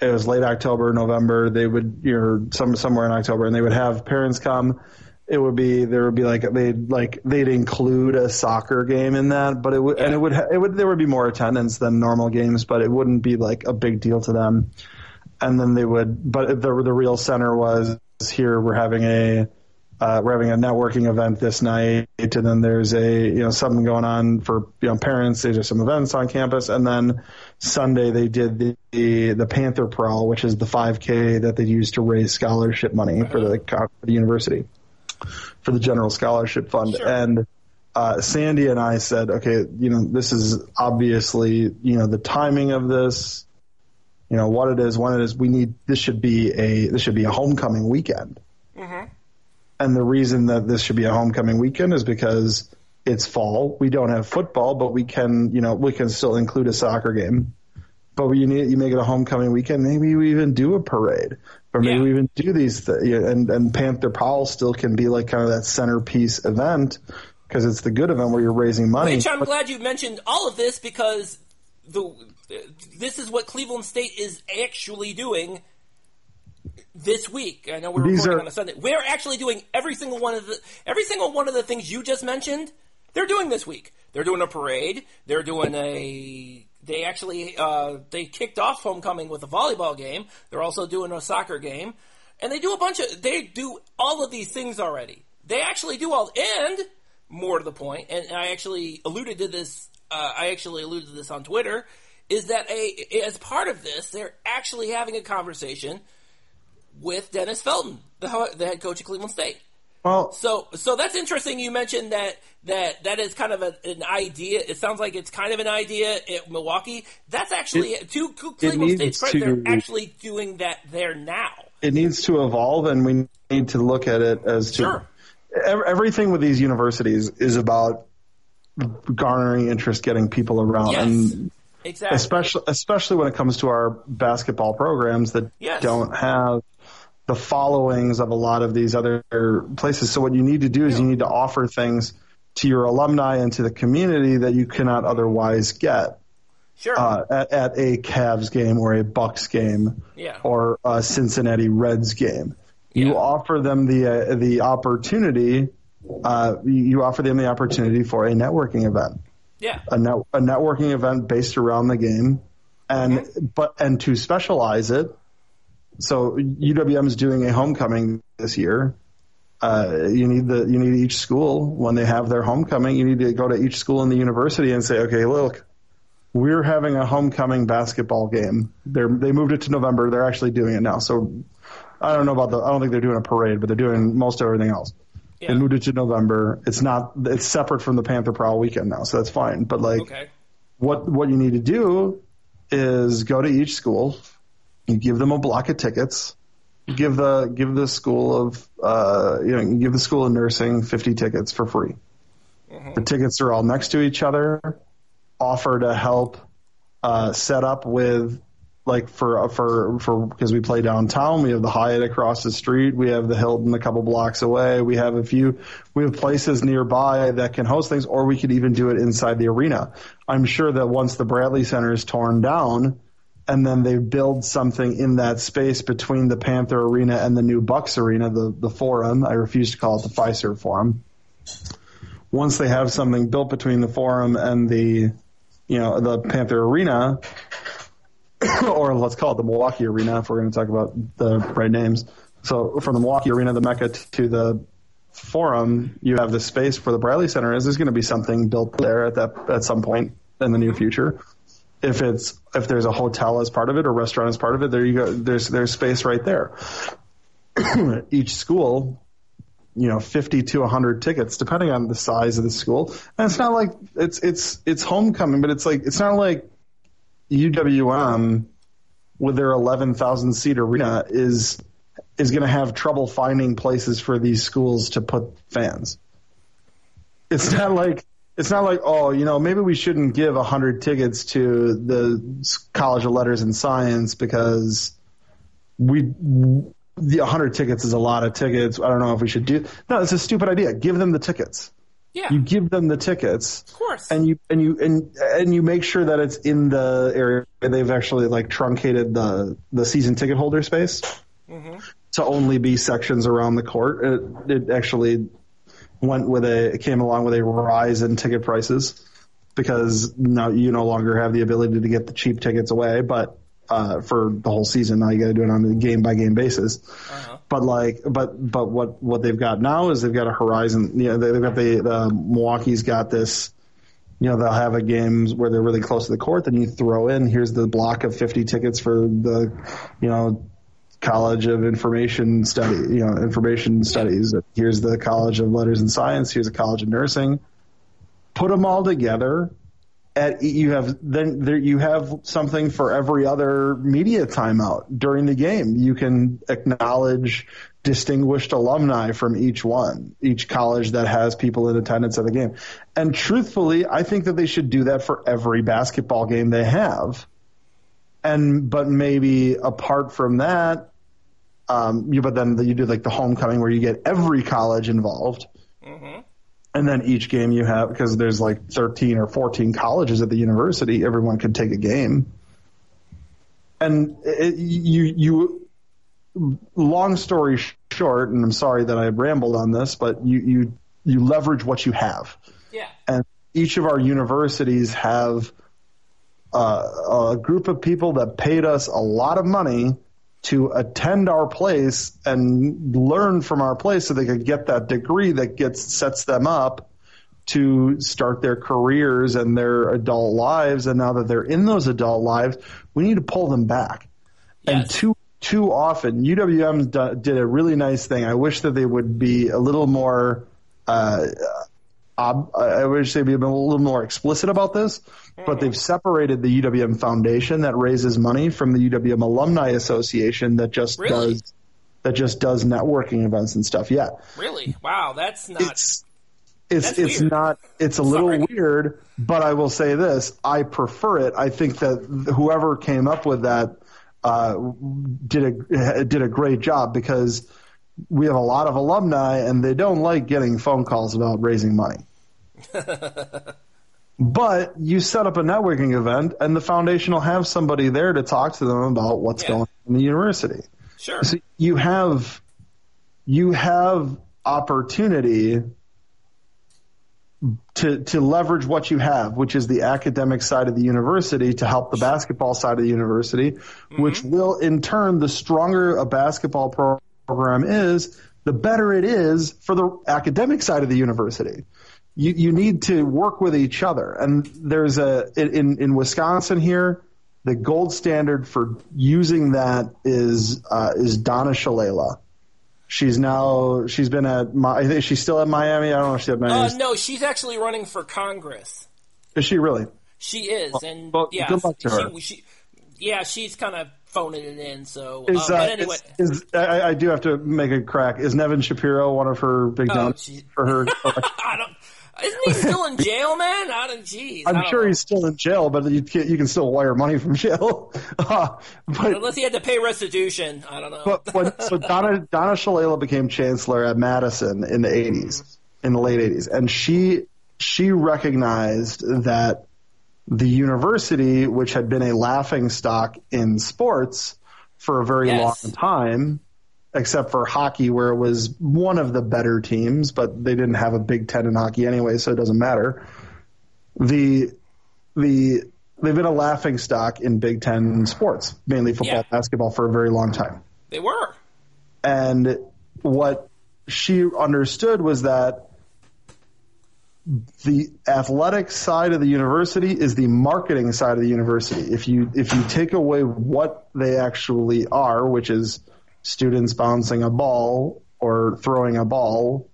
it was late October, November. They would, you know, some somewhere in October, and they would have parents come. It would be there would be like they'd like they'd include a soccer game in that, but it would and it would it would there would be more attendance than normal games, but it wouldn't be like a big deal to them. And then they would, but the the real center was here. We're having a uh, we're having a networking event this night, and then there's a you know something going on for you know parents. There's some events on campus, and then Sunday they did the the, the Panther Prowl, which is the 5K that they use to raise scholarship money for the for the university for the general scholarship fund. Sure. And uh, Sandy and I said, okay, you know, this is obviously you know the timing of this you know what it is, when it is. We need this should be a this should be a homecoming weekend. Mm-hmm. And the reason that this should be a homecoming weekend is because it's fall. We don't have football, but we can, you know, we can still include a soccer game. But you need you make it a homecoming weekend. Maybe we even do a parade, or maybe Yeah. we even do these. Th- and and Panther Prowl still can be like kind of that centerpiece event because it's the good event where you're raising money. Which I'm glad you mentioned all of this because the this is what Cleveland State is actually doing this week. I know we're These recording are- on a Sunday. We're actually doing every single one of the every single one of the things you just mentioned. They're doing this week. They're doing a parade. They're doing a. They actually uh, they kicked off homecoming with a volleyball game. They're also doing a soccer game, and they do a bunch of. They do all of these things already. They actually do all and more to the point, and I actually alluded to this. Uh, I actually alluded to this on Twitter. Is that a as part of this, they're actually having a conversation with Dennis Felton, the, the head coach of Cleveland State. well, So, so that's interesting. You mentioned that that that is kind of a, an idea. It sounds like it's kind of an idea at Milwaukee. That's actually to to Cleveland State's credit. They're actually doing that there now. it needs to evolve, and we need to look at it as to Sure. ev- everything with these universities is about garnering interest, getting people around, Yes, and exactly. especially especially when it comes to our basketball programs that Yes. don't have the followings of a lot of these other places. So what you need to do is you need to offer things to your alumni and to the community that you cannot otherwise get Sure. uh, at, at a Cavs game or a Bucks game Yeah. or a Cincinnati Reds game. You Yeah. offer them the uh, the opportunity. Uh, you you offer them the opportunity for a networking event yeah. a, net, a networking event based around the game, and Mm-hmm. but and to specialize it. So UWM is doing a homecoming this year. Uh, you need the you need each school when they have their homecoming. You need to go to each school in the university and say, okay, look, we're having a homecoming basketball game. They're they moved it to November. They're actually doing it now. So I don't know about the. I don't think they're doing a parade, but they're doing most everything else. Yeah. They moved it to November. It's not. It's separate from the Panther Prowl weekend now, so that's fine. But like, Okay. what what you need to do is go to each school. You give them a block of tickets. Give the give the school of uh, you know give the school of nursing fifty tickets for free. The tickets are all next to each other. Offer to help uh, set up with like for for for because we play downtown. We have the Hyatt across the street. We have the Hilton a couple blocks away. We have a few. We have places nearby that can host things, or we could even do it inside the arena. I'm sure that once the Bradley Center is torn down, and then they build something in that space between the Panther Arena and the new Bucks Arena, the the Forum. I refuse to call it the Fiserv Forum. Once they have something built between the Forum and the, you know, the Panther Arena, or let's call it the Milwaukee Arena if we're going to talk about the right names. So from the Milwaukee Arena, the Mecca to the Forum, you have the space for the Bradley Center. Is there's going to be something built there at that at some point in the near future? If it's if there's a hotel as part of it or restaurant as part of it, there you go. There's there's space right there. Each school you know 50 to 100 tickets depending on the size of the school and it's not like it's it's it's homecoming but it's like it's not like UWM with their 11,000 seat arena is is going to have trouble finding places for these schools to put fans it's not like it's not like oh you know maybe we shouldn't give 100 tickets to the College of Letters and Science because we the 100 tickets is a lot of tickets. I don't know if we should do. No, it's a stupid idea. Give them the tickets. Yeah. You give them the tickets, of course. and you and you and and you make sure that it's in the area where they've actually like truncated the the season ticket holder space mm-hmm. to only be sections around the court. It, it actually went with a came along with a rise in ticket prices because now you no longer have the ability to get the cheap tickets away, but uh, for the whole season now you got to do it on a game by game basis. Uh-huh. But like, but but what what they've got now is they've got a horizon. You know, they've got the, the Milwaukee's got this. You know, they'll have a games where they're really close to the court. Then you throw in here's the block of 50 tickets for the, you know, College of Information Study, you know, Information Studies. Here's the College of Letters and Science. Here's the College of Nursing. Put them all together at you have then there you have something for every other media timeout during the game. You can acknowledge distinguished alumni from each one, each college that has people in attendance at the game. And truthfully, I think that they should do that for every basketball game they have. And but maybe apart from that, um, you but then you do like the homecoming where you get every college involved. Mm-hmm. And then each game you have, because there's like 13 or 14 colleges at the university, everyone could take a game. And it, you, you, long story short, and I'm sorry that I rambled on this, but you, you, you leverage what you have. Yeah. And each of our universities have uh, a group of people that paid us a lot of money to attend our place and learn from our place so they could get that degree that gets sets them up to start their careers and their adult lives. And now that they're in those adult lives we need to pull them back. Yes. and too too often UWM did a really nice thing. I wish that they would be a little more uh, ob- I wish they'd be a little more explicit about this, but they've separated the UWM Foundation that raises money from the UWM Alumni Association that just Really? does that just does networking events and stuff. Yeah, Really? Wow, that's not. it's it's That's it's weird. not it's a little Sorry. weird, but I will say this: I prefer it. I think that whoever came up with that uh, did a did a great job because we have a lot of alumni and they don't like getting phone calls about raising money. but you set up a networking event and the foundation will have somebody there to talk to them about what's Yeah. going on in the university. sure. So you have you have opportunity to to leverage what you have, which is the academic side of the university, to help the basketball side of the university, mm-hmm. which will in turn, the stronger a basketball pro- program is, the better it is for the academic side of the university. You you need to work with each other, and there's a in in Wisconsin here. The gold standard for using that is uh, is Donna Shalala. She's now she's been at I think she's still at Miami. I don't know if she's at Miami. Uh, no, she's actually running for Congress. Is she really? She is, and well, yeah, good luck to her. She, she, yeah, she's kind of phoning it in. So, Is, uh, uh, but anyway, is, is I, I do have to make a crack. Is Nevin Shapiro one of her big Oh, donors for her? I don't. Isn't he still in jail, man? I don't. Jeez, I I'm don't sure know. he's still in jail, but you can, you can still wire money from jail. Uh, but Unless he had to pay restitution, I don't know. but when, so Donna Donna Shalala became chancellor at Madison in the 80s, in the late 80s, and she she recognized that the university, which had been a laughing stock in sports for a very Yes. long time, except for hockey, where it was one of the better teams, but they didn't have a Big Ten in hockey anyway, so it doesn't matter. The the they've been a laughing stock in Big Ten sports, mainly football, Yeah. basketball, for a very long time. they were. And what she understood was that the athletic side of the university is the marketing side of the university. If you if you take away what they actually are, which is students bouncing a ball or throwing a ball,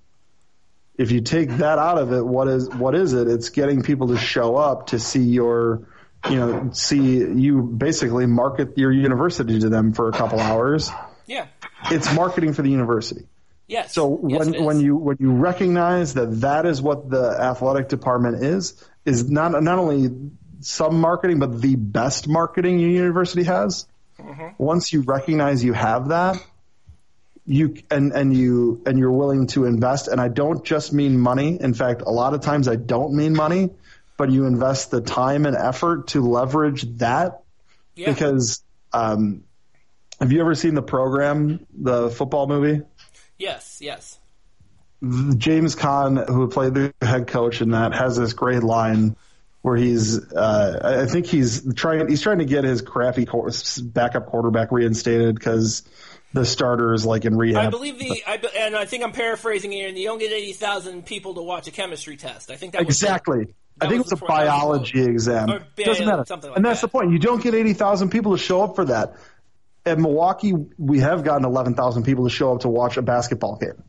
if you take that out of it, what is what is it? It's getting people to show up to see your you know, see you basically market your university to them for a couple hours Yeah. it's marketing for the university. Yes. So when is. when you when you recognize that that is what the athletic department is is not not only some marketing but the best marketing your university has. Mm-hmm. Once you recognize you have that, you and and you and you're willing to invest. And I don't just mean money. In fact, a lot of times I don't mean money, but you invest the time and effort to leverage that yeah. because. Um, have you ever seen the program, the football movie? yes, yes. James Caan, who played the head coach in that, has this great line where he's, uh, I I think he's trying, he's trying to get his crappy backup quarterback reinstated because the starter is like in rehab. I believe the, I, and I think I'm paraphrasing here, and you don't get 80,000 people to watch a chemistry test. I think that was exactly. I that think was it's a the- that was the biology exam. Or Doesn't matter. something like and that's that. the point. You don't get 80,000 people to show up for that. At Milwaukee, we have gotten 11,000 people to show up to watch a basketball game.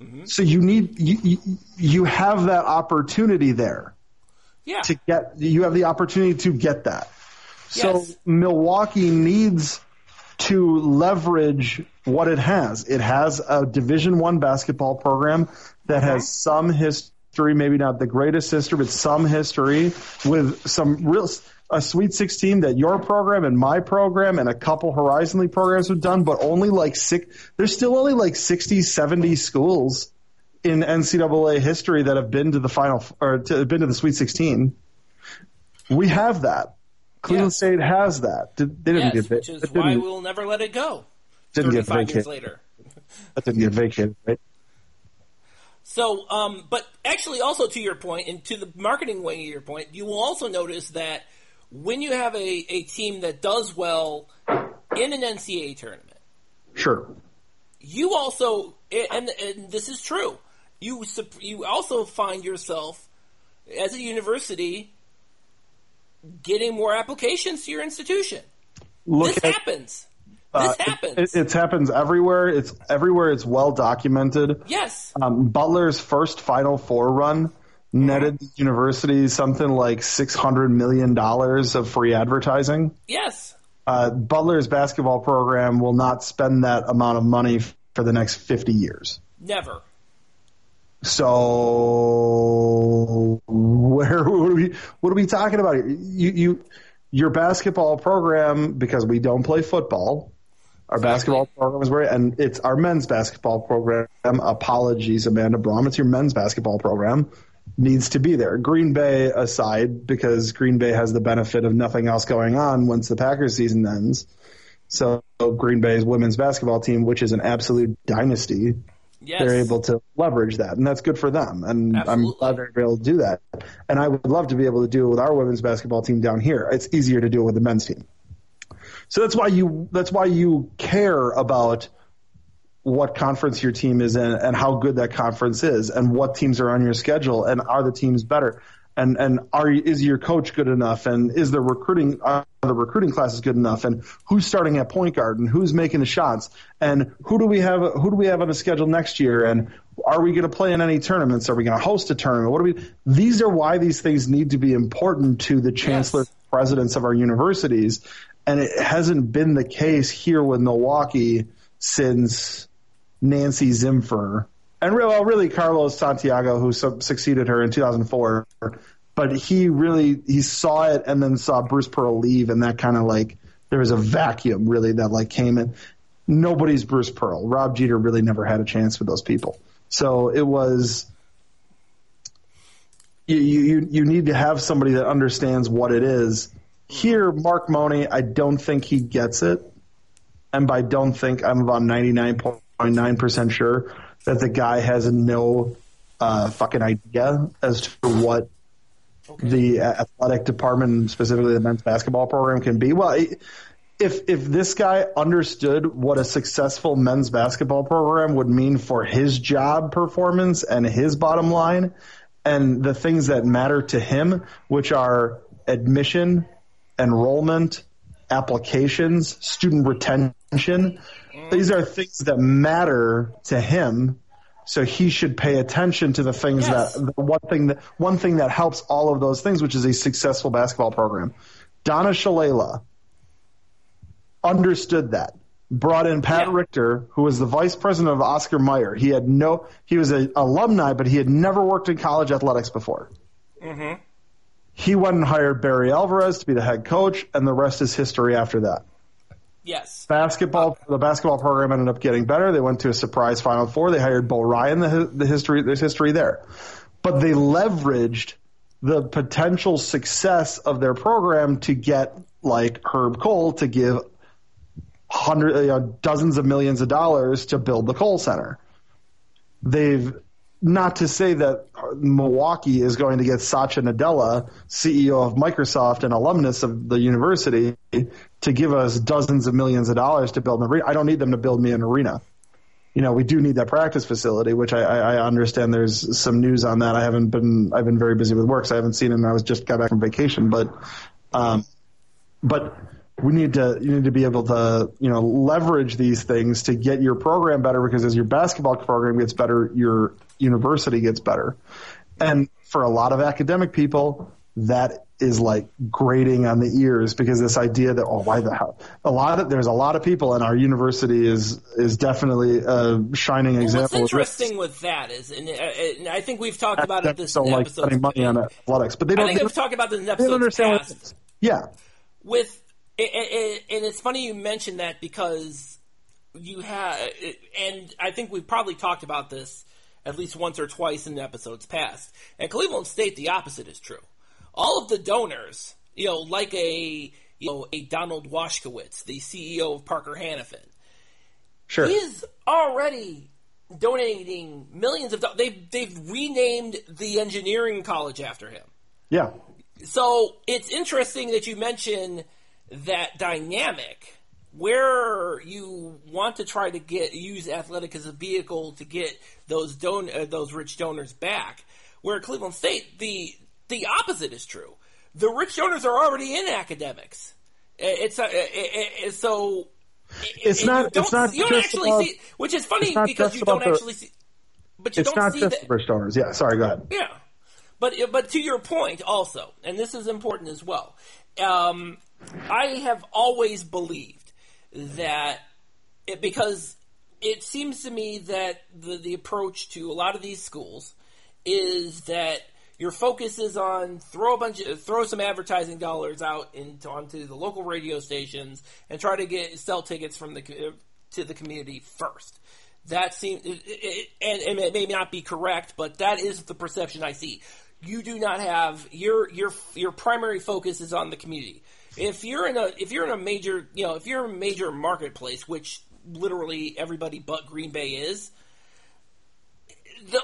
Mm-hmm. So you need you, you you have that opportunity there. Yeah. to get you have the opportunity to get that. So Yes. Milwaukee needs to leverage what it has. It has a Division One basketball program that has some history, maybe not the greatest history, but some history with some real a Sweet 16 that your program and my program and a couple Horizon League programs have done, but only like six. There's still only like 60, 70 schools in NCAA history that have been to the final or to, been to the Sweet 16. We have that. Cleveland Yes. State has that. Did- They didn't Yes, get which is why we'll never let it go. didn't get 35 years later. That didn't get vacated, right? So, um, but actually, also to your point, and to the marketing wing of your point, you will also notice that when you have a, a team that does well in an NCAA tournament, Sure. you also, and, and this is true, you you also find yourself as a university getting more applications to your institution. Look this at happens. uh, This happens. It, it happens everywhere. It's everywhere. It's well documented. yes. Um, Butler's first Final Four run netted the university something like six hundred million dollars of free advertising. Yes. Uh, Butler's basketball program will not spend that amount of money f- for the next fifty years. Never. So where what are we what are we talking about here? You you your basketball program because we don't play football. Our basketball program is where and it's our men's basketball program. Apologies, Amanda Brom. It's your men's basketball program needs to be there. Green Bay aside, because Green Bay has the benefit of nothing else going on once the Packers season ends. So Green Bay's women's basketball team, which is an absolute dynasty, Yes. they're able to leverage that, and that's good for them. And Absolutely. I'm glad they're able to do that. And I would love to be able to do it with our women's basketball team down here. It's easier to do it with the men's team. So that's why you that's why you care about what conference your team is in and how good that conference is and what teams are on your schedule and are the teams better and and are is your coach good enough? And is the recruiting are the recruiting classes good enough? And who's starting at point guard? And who's making the shots? And who do we have who do we have on the schedule next year? And are we going to play in any tournaments? Are we going to host a tournament? What do we these are why these things need to be important to the chancellor presidents of our universities. And it hasn't been the case here with Milwaukee since Nancy Zimpher, and well, really Carlos Santiago, who su- succeeded her in 2004. But he really he saw it and then saw Bruce Pearl leave, and that kind of like there was a vacuum really that like came in. Nobody's Bruce Pearl. Rob Jeter really never had a chance with those people. So it was you you you need to have somebody that understands what it is. Here, Mark Mone, I don't think he gets it and by don't think I'm about 99.9% sure that the guy has no uh, fucking idea as to what the athletic department, specifically the men's basketball program, can be. Well, if if this guy understood what a successful men's basketball program would mean for his job performance and his bottom line, and the things that matter to him, which are admission, enrollment, applications, student retention. These are mm. things that matter to him. So he should pay attention to the things Yes. that the one thing that one thing that helps all of those things, which is a successful basketball program. Donna Shalala understood that. Brought in Pat Yeah. Richter, who was the vice president of Oscar Mayer. He had no, he was an alumni, but he had never worked in college athletics before. Mm-hmm. He went and hired Barry Alvarez to be the head coach, and the rest is history after that. Yes. Basketball, uh, the basketball program ended up getting better. They went to a surprise Final Four. They hired Bo Ryan. The, the history, there's history there, but they leveraged the potential success of their program to get like Herb Kohl to give hundred, you know, dozens of millions of dollars to build the Kohl Center. They've not to say that Milwaukee is going to get Satya Nadella, CEO of Microsoft and alumnus of the university, to give us dozens of millions of dollars to build an arena. I don't need them to build me an arena. You know, we do need that practice facility, which I, I, understand. There's some news on that. I haven't been, I've been very busy with work, so I haven't seen it. And I was just got back from vacation, but, um, but we need to you need to be able to you know leverage these things to get your program better because as your basketball program gets better, your university gets better. And for a lot of academic people, that is like grating on the ears because this idea that oh why the hell a lot of there's a lot of people and our university is is definitely a shining Well, example. what's interesting with that is, and, uh, and I think we've talked about it this don't like episode. spending money on athletics, but they don't. think They we've talked about this in they episodes don't understand past. Yeah, with and, and, and it's funny you mentioned that because you have and I think we've probably talked about this at least once or twice in episodes past. At Cleveland State, the opposite is true. All of the donors, you know, like a you know a Donald Washkewicz, the CEO of Parker Hannifin. sure. he's already donating millions of dollars. They've they've renamed the engineering college after him. Yeah, So it's interesting that you mention that dynamic where you want to try to get use athletic as a vehicle to get those don uh, those rich donors back. Where Cleveland State, the the opposite is true. The rich donors are already in academics. It's uh, uh, uh, so. It's not- it's not you don't actually about- see, which is funny because you don't about the- actually see. But you it's don't not see just the rich donors. Yeah, sorry, go ahead. Yeah, but but to your point also, and this is important as well. Um, I have always believed that it, because it seems to me that the the approach to a lot of these schools is that your focus is on throw a bunch of throw some advertising dollars out into onto the local radio stations and try to get sell tickets from the uh, to the community first. That seems, and, and it may not be correct, but that is the perception I see. You do not have your your your primary focus is on the community. If you're in a if you're in a major you know if you're a major marketplace, which literally everybody but Green Bay is, the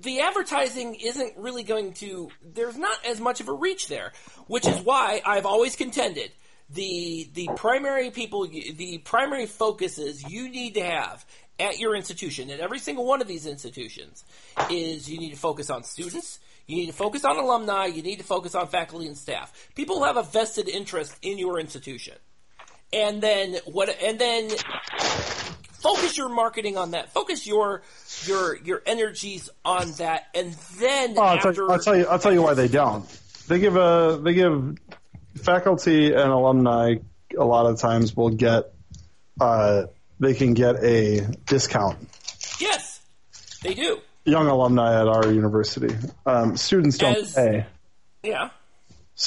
the advertising isn't really going to there's not as much of a reach there which is why i've always contended the the primary people the primary focuses you need to have at your institution at every single one of these institutions is you need to focus on students you need to focus on alumni you need to focus on faculty and staff. People have a vested interest in your institution. And then what and then focus your marketing on that. Focus your your your energies on that, and then Oh, I'll, tell after you, I'll tell you. I'll tell you why they don't. They give a they give faculty and alumni a lot of times will get uh, they can get a discount. yes, they do. Young alumni at our university, um, students don't As- pay. Yeah,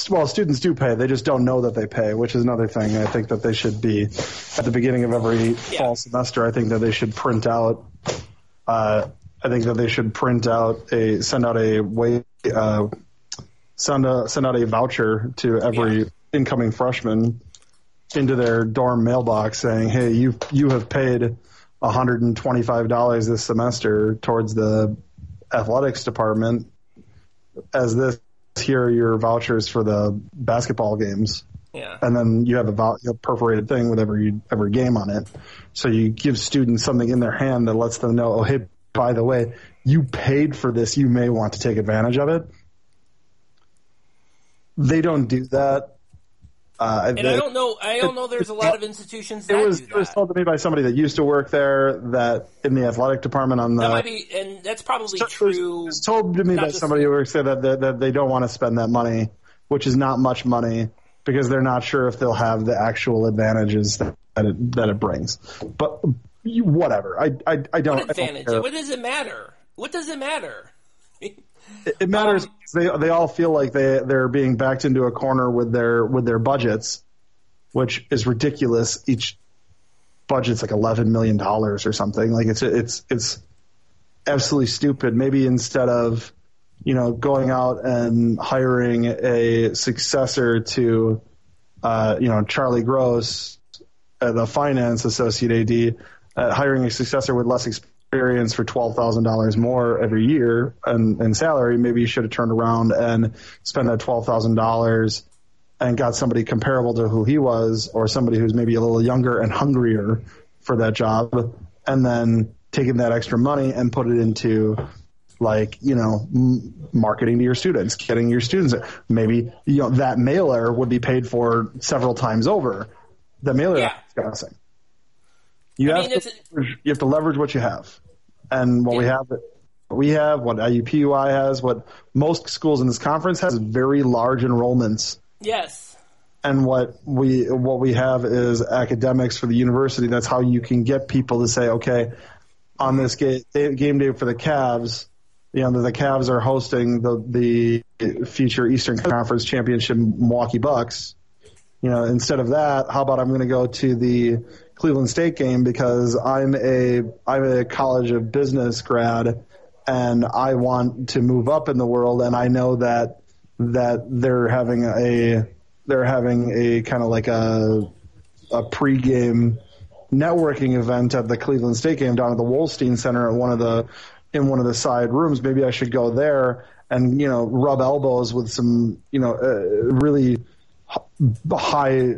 Well, students do pay. They just don't know that they pay, which is another thing. I think that they should be at the beginning of every fall semester. I think that they should print out. Uh, I think that they should print out a send out a way uh, send a send out a voucher to every Yeah. incoming freshman into their dorm mailbox saying, "Hey, you you have paid hundred and twenty five dollars this semester towards the athletics department as this." Here are your vouchers for the basketball games yeah. and then you have a, vou- a perforated thing with every every game on it. So you give students something in their hand that lets them know, oh, hey, by the way, you paid for this. You may want to take advantage of it. They don't do that. Uh, And I don't know. I don't know. There's a lot of institutions that It was it was told to me by somebody that used to work there that in the athletic department on the That might be, and that's probably true. It was told to me by somebody who works there that, that that they don't want to spend that money, which is not much money, because they're not sure if they'll have the actual advantages that that it, that it brings. But whatever, I I, I don't. What don't advantage? care. What does it matter? What does it matter? It, matters. Um, they they all feel like they they're being backed into a corner with their with their budgets, which is ridiculous. Each budget's like eleven million dollars or something. Like it's it's it's absolutely stupid. Maybe instead of you know going out and hiring a successor to uh, you know Charlie Gross, uh, the finance associate AD, uh, hiring a successor with less experience for twelve thousand dollars more every year in salary, maybe you should have turned around and spent that twelve thousand dollars and got somebody comparable to who he was, or somebody who's maybe a little younger and hungrier for that job, and then taking that extra money and put it into like you know marketing to your students, getting your students. Maybe you know that mailer would be paid for several times over. The mailer Yeah. discussing. You I have mean, to leverage, you have to leverage what you have, and what we Yeah. have we have, what IUPUI has, what most schools in this conference has, very large enrollments. Yes. And what we what we have is academics for the university. That's how you can get people to say, okay, on this game, game day for the Cavs, you know, the Cavs are hosting the the future Eastern Conference Championship Milwaukee Bucks. You know, instead of that, how about I'm going to go to the Cleveland State game because I'm a I'm a College of Business grad and I want to move up in the world and I know that that they're having a they're having a kind of like a a pregame networking event at the Cleveland State game down at the Wolstein Center at one of the in one of the side rooms. Maybe I should go there and you know rub elbows with some you know uh, really high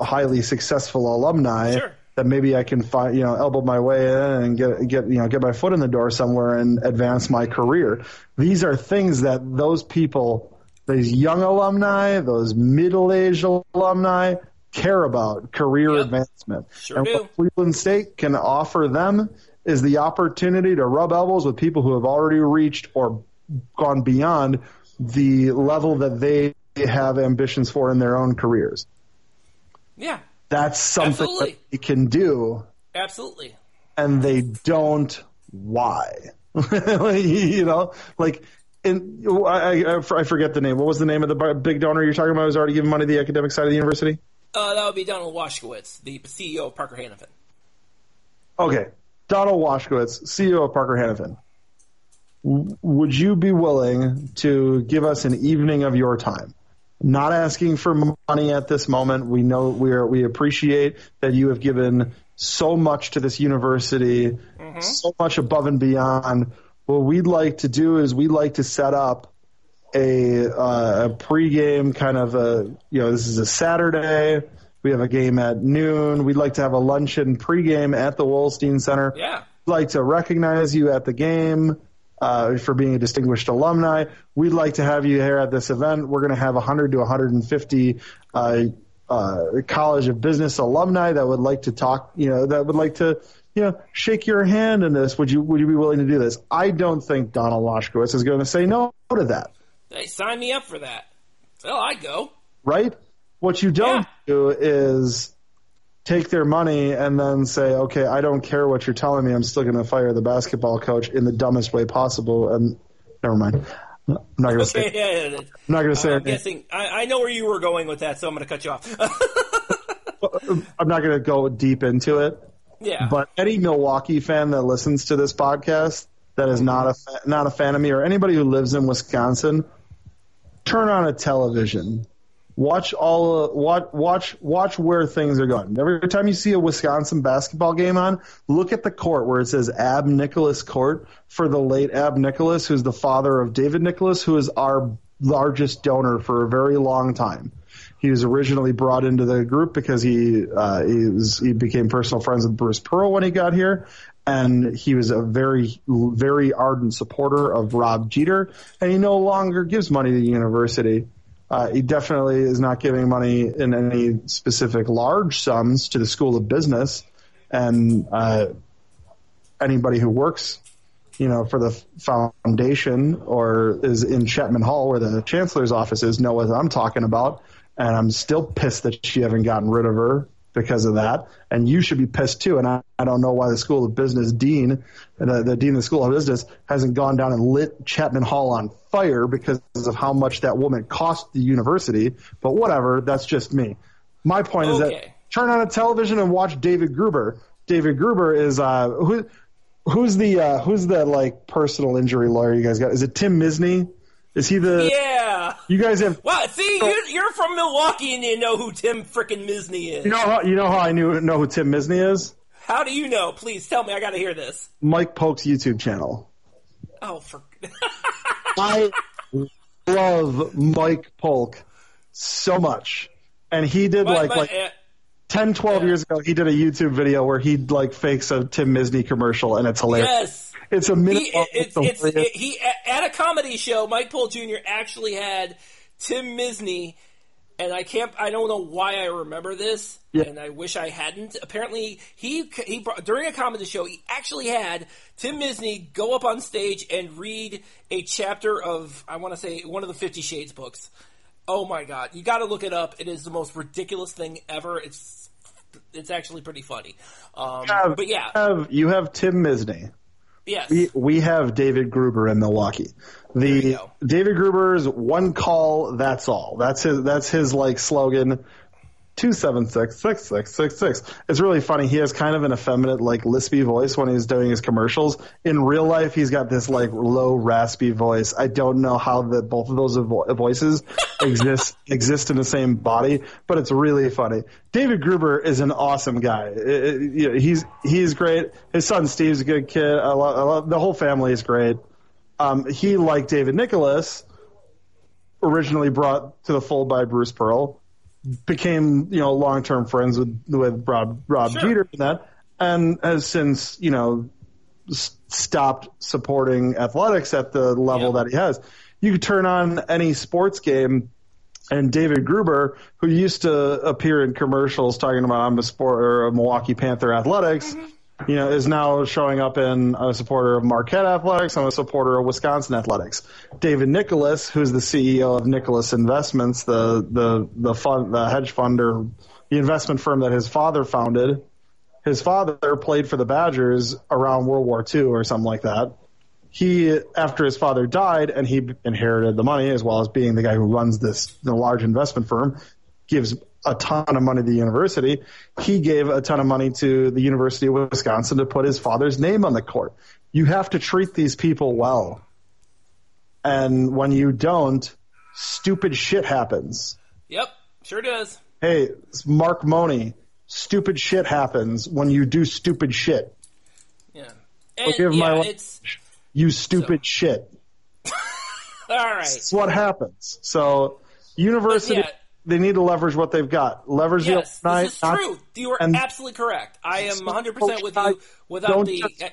highly successful alumni. Sure. That maybe I can find, you know, elbow my way in and get get you know get my foot in the door somewhere and advance my career. These are things that those people, these young alumni, those middle-aged alumni, care about career Yep. advancement. Sure and do. what Cleveland State can offer them is the opportunity to rub elbows with people who have already reached or gone beyond the level that they have ambitions for in their own careers. Yeah. That's something Absolutely. that they can do, Absolutely. and they don't. Why? you know, like. In, I, I, I forget the name. What was the name of the big donor you're talking about? Who's already giving money to the academic side of the university? Uh, that would be Donald Washkewicz, the CEO of Parker Hannifin. Okay, Donald Washkewicz, CEO of Parker Hannifin. W- Would you be willing to give us an evening of your time? Not asking for money at this moment. We know we are, we appreciate that you have given so much to this university, so much above and beyond. What we'd like to do is we'd like to set up a, uh, a pregame kind of a you know this is a Saturday. We have a game at noon. We'd like to have a luncheon pregame at the Wolstein Center. Yeah. We'd like to recognize you at the game uh, for being a distinguished alumni. We'd like to have you here at this event. We're going to have 100 to 150 uh, uh, College of Business alumni that would like to talk. You know, that would like to you know shake your hand in this. Would you Would you be willing to do this? I don't think Donald Washkewicz is going to say no to that. Hey, sign me up for that. Well, I'd go. right? What you don't Yeah. do is take their money and then say, okay, I don't care what you're telling me. I'm still going to fire the basketball coach in the dumbest way possible. And never mind. I'm not going to say. Yeah, yeah, yeah. I'm not going to say. I'm anything. guessing. I, I know where you were going with that, so I'm going to cut you off. I'm not going to go deep into it. yeah. But any Milwaukee fan that listens to this podcast that is not a fa- not a fan of me, or anybody who lives in Wisconsin, turn on a television. Watch all watch watch watch where things are going. Every time you see a Wisconsin basketball game on, look at the court where it says Ab Nicholas Court for the late Ab Nicholas, who's the father of David Nicholas, who is our largest donor for a very long time. He was originally brought into the group because he uh, he, was, he became personal friends with Bruce Pearl when he got here, and he was a very very ardent supporter of Rob Jeter, and he no longer gives money to the university. Uh, he definitely is not giving money in any specific large sums to the School of Business, and uh, anybody who works, you know, for the foundation or is in Chapman Hall, where the chancellor's office is, know what I'm talking about. And I'm still pissed that she haven't gotten rid of her because of that. And you should be pissed too. And I, I don't know why the School of Business dean, the, the dean of the School of Business, hasn't gone down and lit Chapman Hall on fire because of how much that woman cost the university. But whatever, that's just me. My point is that turn on a television and watch David Gruber. David Gruber is uh, who, who's the uh, who's the like personal injury lawyer you guys got? Is it Tim Misney? Is he the? yeah. You guys have. Well, see, you're, you're from Milwaukee and you know who Tim frickin' Misney is. You know how you know how I knew know who Tim Misney is? How do you know? Please tell me. I got to hear this. Mike Polk's YouTube channel. Oh, for I love Mike Polk so much, and he did But- like but, like uh, 10, 12 Yeah. years ago. He did a YouTube video where he like fakes a Tim Misney commercial, and it's hilarious. yes. It's a minute. He, it's, it's it, he at a comedy show. Mike Polk Jr. actually had Tim Misney and I can't. I don't know why I remember this, Yeah. and I wish I hadn't. Apparently, he he brought, during a comedy show, he actually had Tim Misney go up on stage and read a chapter of I want to say one of the Fifty Shades books. Oh my god, you got to look it up. It is the most ridiculous thing ever. It's it's actually pretty funny. Um, Have- but yeah, you have, you have Tim Misney. Yes, We, we have David Gruber in Milwaukee. The. David Gruber's one call, that's all. That's his that's his like slogan. Two seven six six six six six. It's really funny. He has kind of an effeminate, like lispy voice when he's doing his commercials. In real life, he's got this like low, raspy voice. I don't know how the both of those vo- voices exist exist in the same body, but it's really funny. David Gruber is an awesome guy. It- it- you know, he's he's great. His son Steve's a good kid. I love, I love the whole family is great. Um, he, like David Nicholas, originally brought to the fold by Bruce Pearl, became you know long term friends with with Rob Rob Sure. Jeter and that, and has since you know s- stopped supporting athletics at the level Yeah. that he has. You could turn on any sports game. And David Gruber, who used to appear in commercials talking about I'm a sport or a Milwaukee Panther athletics, mm-hmm. You know, is now showing up in a supporter of Marquette Athletics. I'm a supporter of Wisconsin Athletics. David Nicholas, who's the CEO of Nicholas Investments, the the the fund, the hedge funder, the investment firm that his father founded. His father played for the Badgers around World War II or something like that. He, after his father died, and he inherited the money as well as being the guy who runs this the large investment firm, gives a ton of money to the university. He gave a ton of money to the University of Wisconsin to put his father's name on the court. You have to treat these people well. And when you don't, stupid shit happens. yep, sure does. Hey, Mark Mone, stupid shit happens when you do stupid shit. Yeah, and yeah, my- it's You stupid shit. all right. That's what happens. So, university, But yeah. They need to leverage what they've got. Leverage Yes, the this is not- true. You are absolutely correct. I am 100% with you without the. just- eh.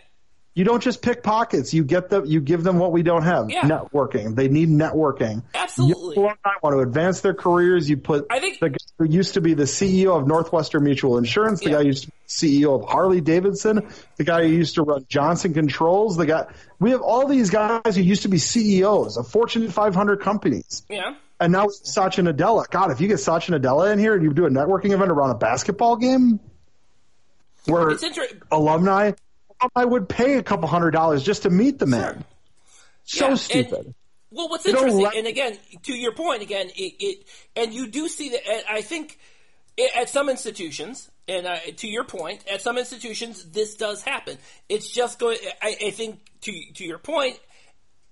You don't just pick pockets. You get them. You give them what we don't have. Yeah. Networking. They need networking. Absolutely. You want to advance their careers. You put I think- the guy who used to be the CEO of Northwestern Mutual Insurance, the Yeah. guy who used to be CEO of Harley Davidson, the guy who used to run Johnson Controls, the guy. We have all these guys who used to be CEOs of Fortune 500 companies. yeah. And now Satya Nadella. God, if you get Satya Nadella in here and you do a networking event around a basketball game, where alumni, I would pay a couple hundred dollars just to meet the man. So Yeah, and- stupid. Well, what's interesting, let- and again, to your point, again, it, it and you do see that. and I think at some institutions, and uh, to your point, at some institutions, this does happen. It's just going. I, I think to to your point,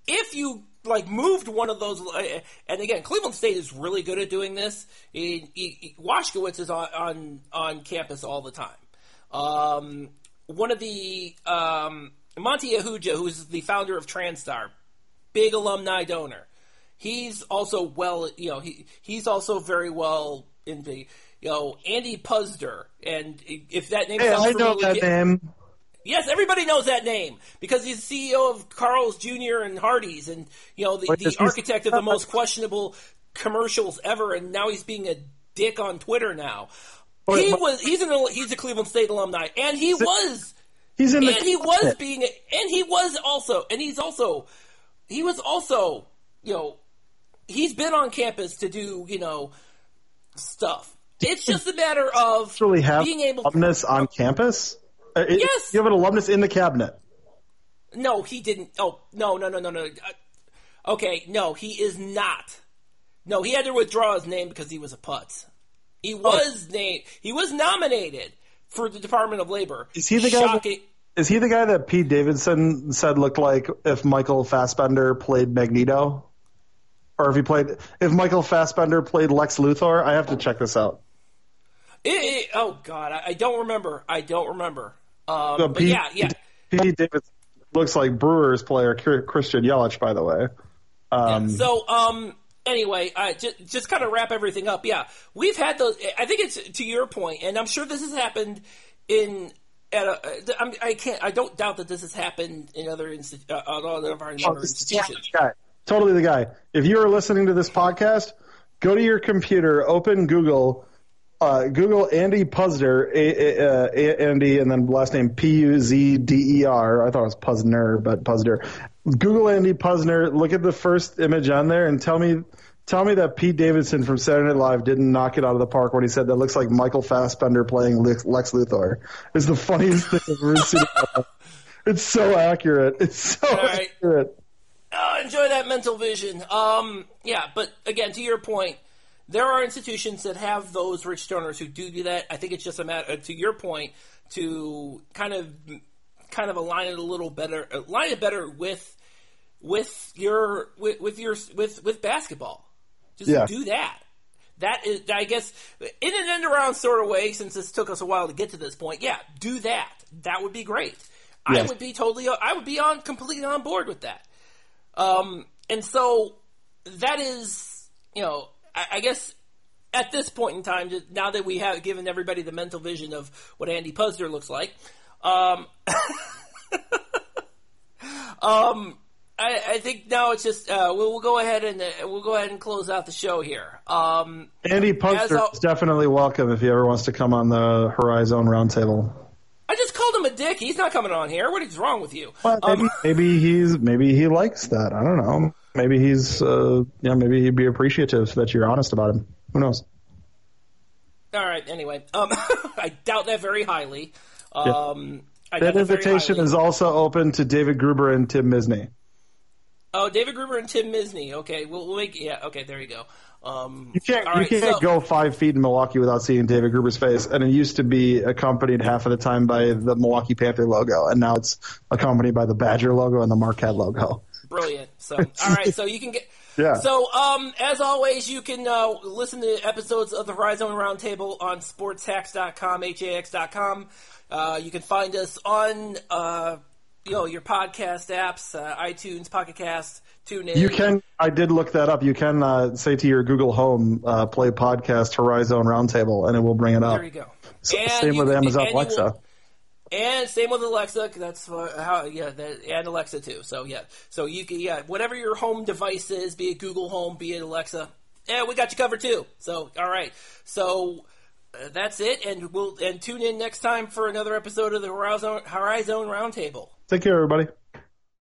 if you like moved one of those, uh, and again, Cleveland State is really good at doing this. He, he, Washkewicz is on, on on campus all the time. Um, one of the um, Monty Ahuja, who's the founder of Transtar, big alumni donor. He's also well, you know, he he's also very well in the, you know, Andy Puzder, and if that name Hey, sounds I know familiar, that name. Yes, everybody knows that name because he's CEO of Carl's Jr. and Hardee's, and you know the, Wait, the architect of the most questionable commercials ever. And now he's being a dick on Twitter. Now oh, Wait, he was he's an he's a Cleveland State alumni, and he was He's in the. and he was being and he was also and he's also he was also you know he's been on campus to do you know stuff. It's just a matter of actually have being able. alumnus on campus. Uh, it- Yes. you have an alumnus in the cabinet. No, he didn't. Oh, no, no, no, no, no. Uh, Okay, no, he is not. No, he had to withdraw his name because he was a putz. He was named. He was nominated for the Department of Labor. Is he the guy that-. Is he the guy that Pete Davidson said looked like if Michael Fassbender played Magneto, or if he played if Michael Fassbender played Lex Luthor? I have to check this out. It- it- oh God, I, I don't remember. I don't remember. Um, So but Pete, yeah, yeah. Pete Davidson looks like Brewers player Christian Yelich, by the way. Um, So, um, anyway, uh, just, just kind of wrap everything up. Yeah, we've had those. I think it's to your point, and I'm sure this has happened in. At a, I'm, I can't. I don't doubt that this has happened in other uh, other of our Oh, other institutions. guy. Totally the guy. If you are listening to this podcast, go to your computer, open Google, uh, Google Andy Puzder, a, a, a, Andy, and then last name P U Z D E R. I thought it was Puzner, but Puzder. Google Andy Puzner. Look at the first image on there and tell me. Tell me that Pete Davidson from Saturday Night Live didn't knock it out of the park when he said that looks like Michael Fassbender playing Lex Luthor. It's the funniest thing I've ever seen. It's so accurate. It's so right. accurate. Oh, enjoy that mental vision. Um, yeah, but again, to your point, there are institutions that have those rich donors who do do that. I think it's just a matter, to your point, to kind of, kind of align it a little better, align it better with, with your, with, with your, with, with basketball. Just Yeah. do that. That is, I guess, in an end around sort of way, since this took us a while to get to this point, yeah, do that. That would be great. I would be totally, I would be on completely on board with that. Um, and so that is, you know, I, I guess at this point in time, just now that we have given everybody the mental vision of what Andy Puzder looks like, um, um, I, I think now it's just uh, we'll, we'll go ahead and uh, we'll go ahead and close out the show here. Um, Andy Puzder is definitely welcome if he ever wants to come on the Horizon Roundtable. I just called him a dick. He's not coming on here. What is wrong with you? Well, maybe, Um, maybe he's maybe he likes that. I don't know. Maybe he's uh, yeah. Maybe he'd be appreciative that you're honest about him. Who knows? all right. Anyway, um, I doubt that very highly. Um, I That invitation is also open to David Gruber and Tim Misney. Oh, David Gruber and Tim Misney. Okay, we'll, we'll make yeah. Okay, there you go. Um, You can't all you right, can't so- go five feet in Milwaukee without seeing David Gruber's face. And it used to be accompanied half of the time by the Milwaukee Panther logo, and now it's accompanied by the Badger logo and the Marquette logo. Brilliant. So, all right. So you can get. Yeah. So, um, as always, you can uh, listen to episodes of the Horizon Roundtable on sportshacks.com, hax.com. Uh, you can find us on, uh, you know, your podcast apps, uh, iTunes, Pocket Cast, TuneIn. You can. I did look that up. You can uh, say to your Google Home, uh, "Play podcast Horizon Roundtable," and it will bring it up. There you go. S- And Same with can- Amazon Alexa. And same with Alexa. That's how yeah, that, and Alexa too. So yeah, so you can yeah, whatever your home device is, be it Google Home, be it Alexa, yeah, we got you covered too. So all right, so uh, that's it, and we'll and tune in next time for another episode of the Horizon Horizon Roundtable. Take care, everybody.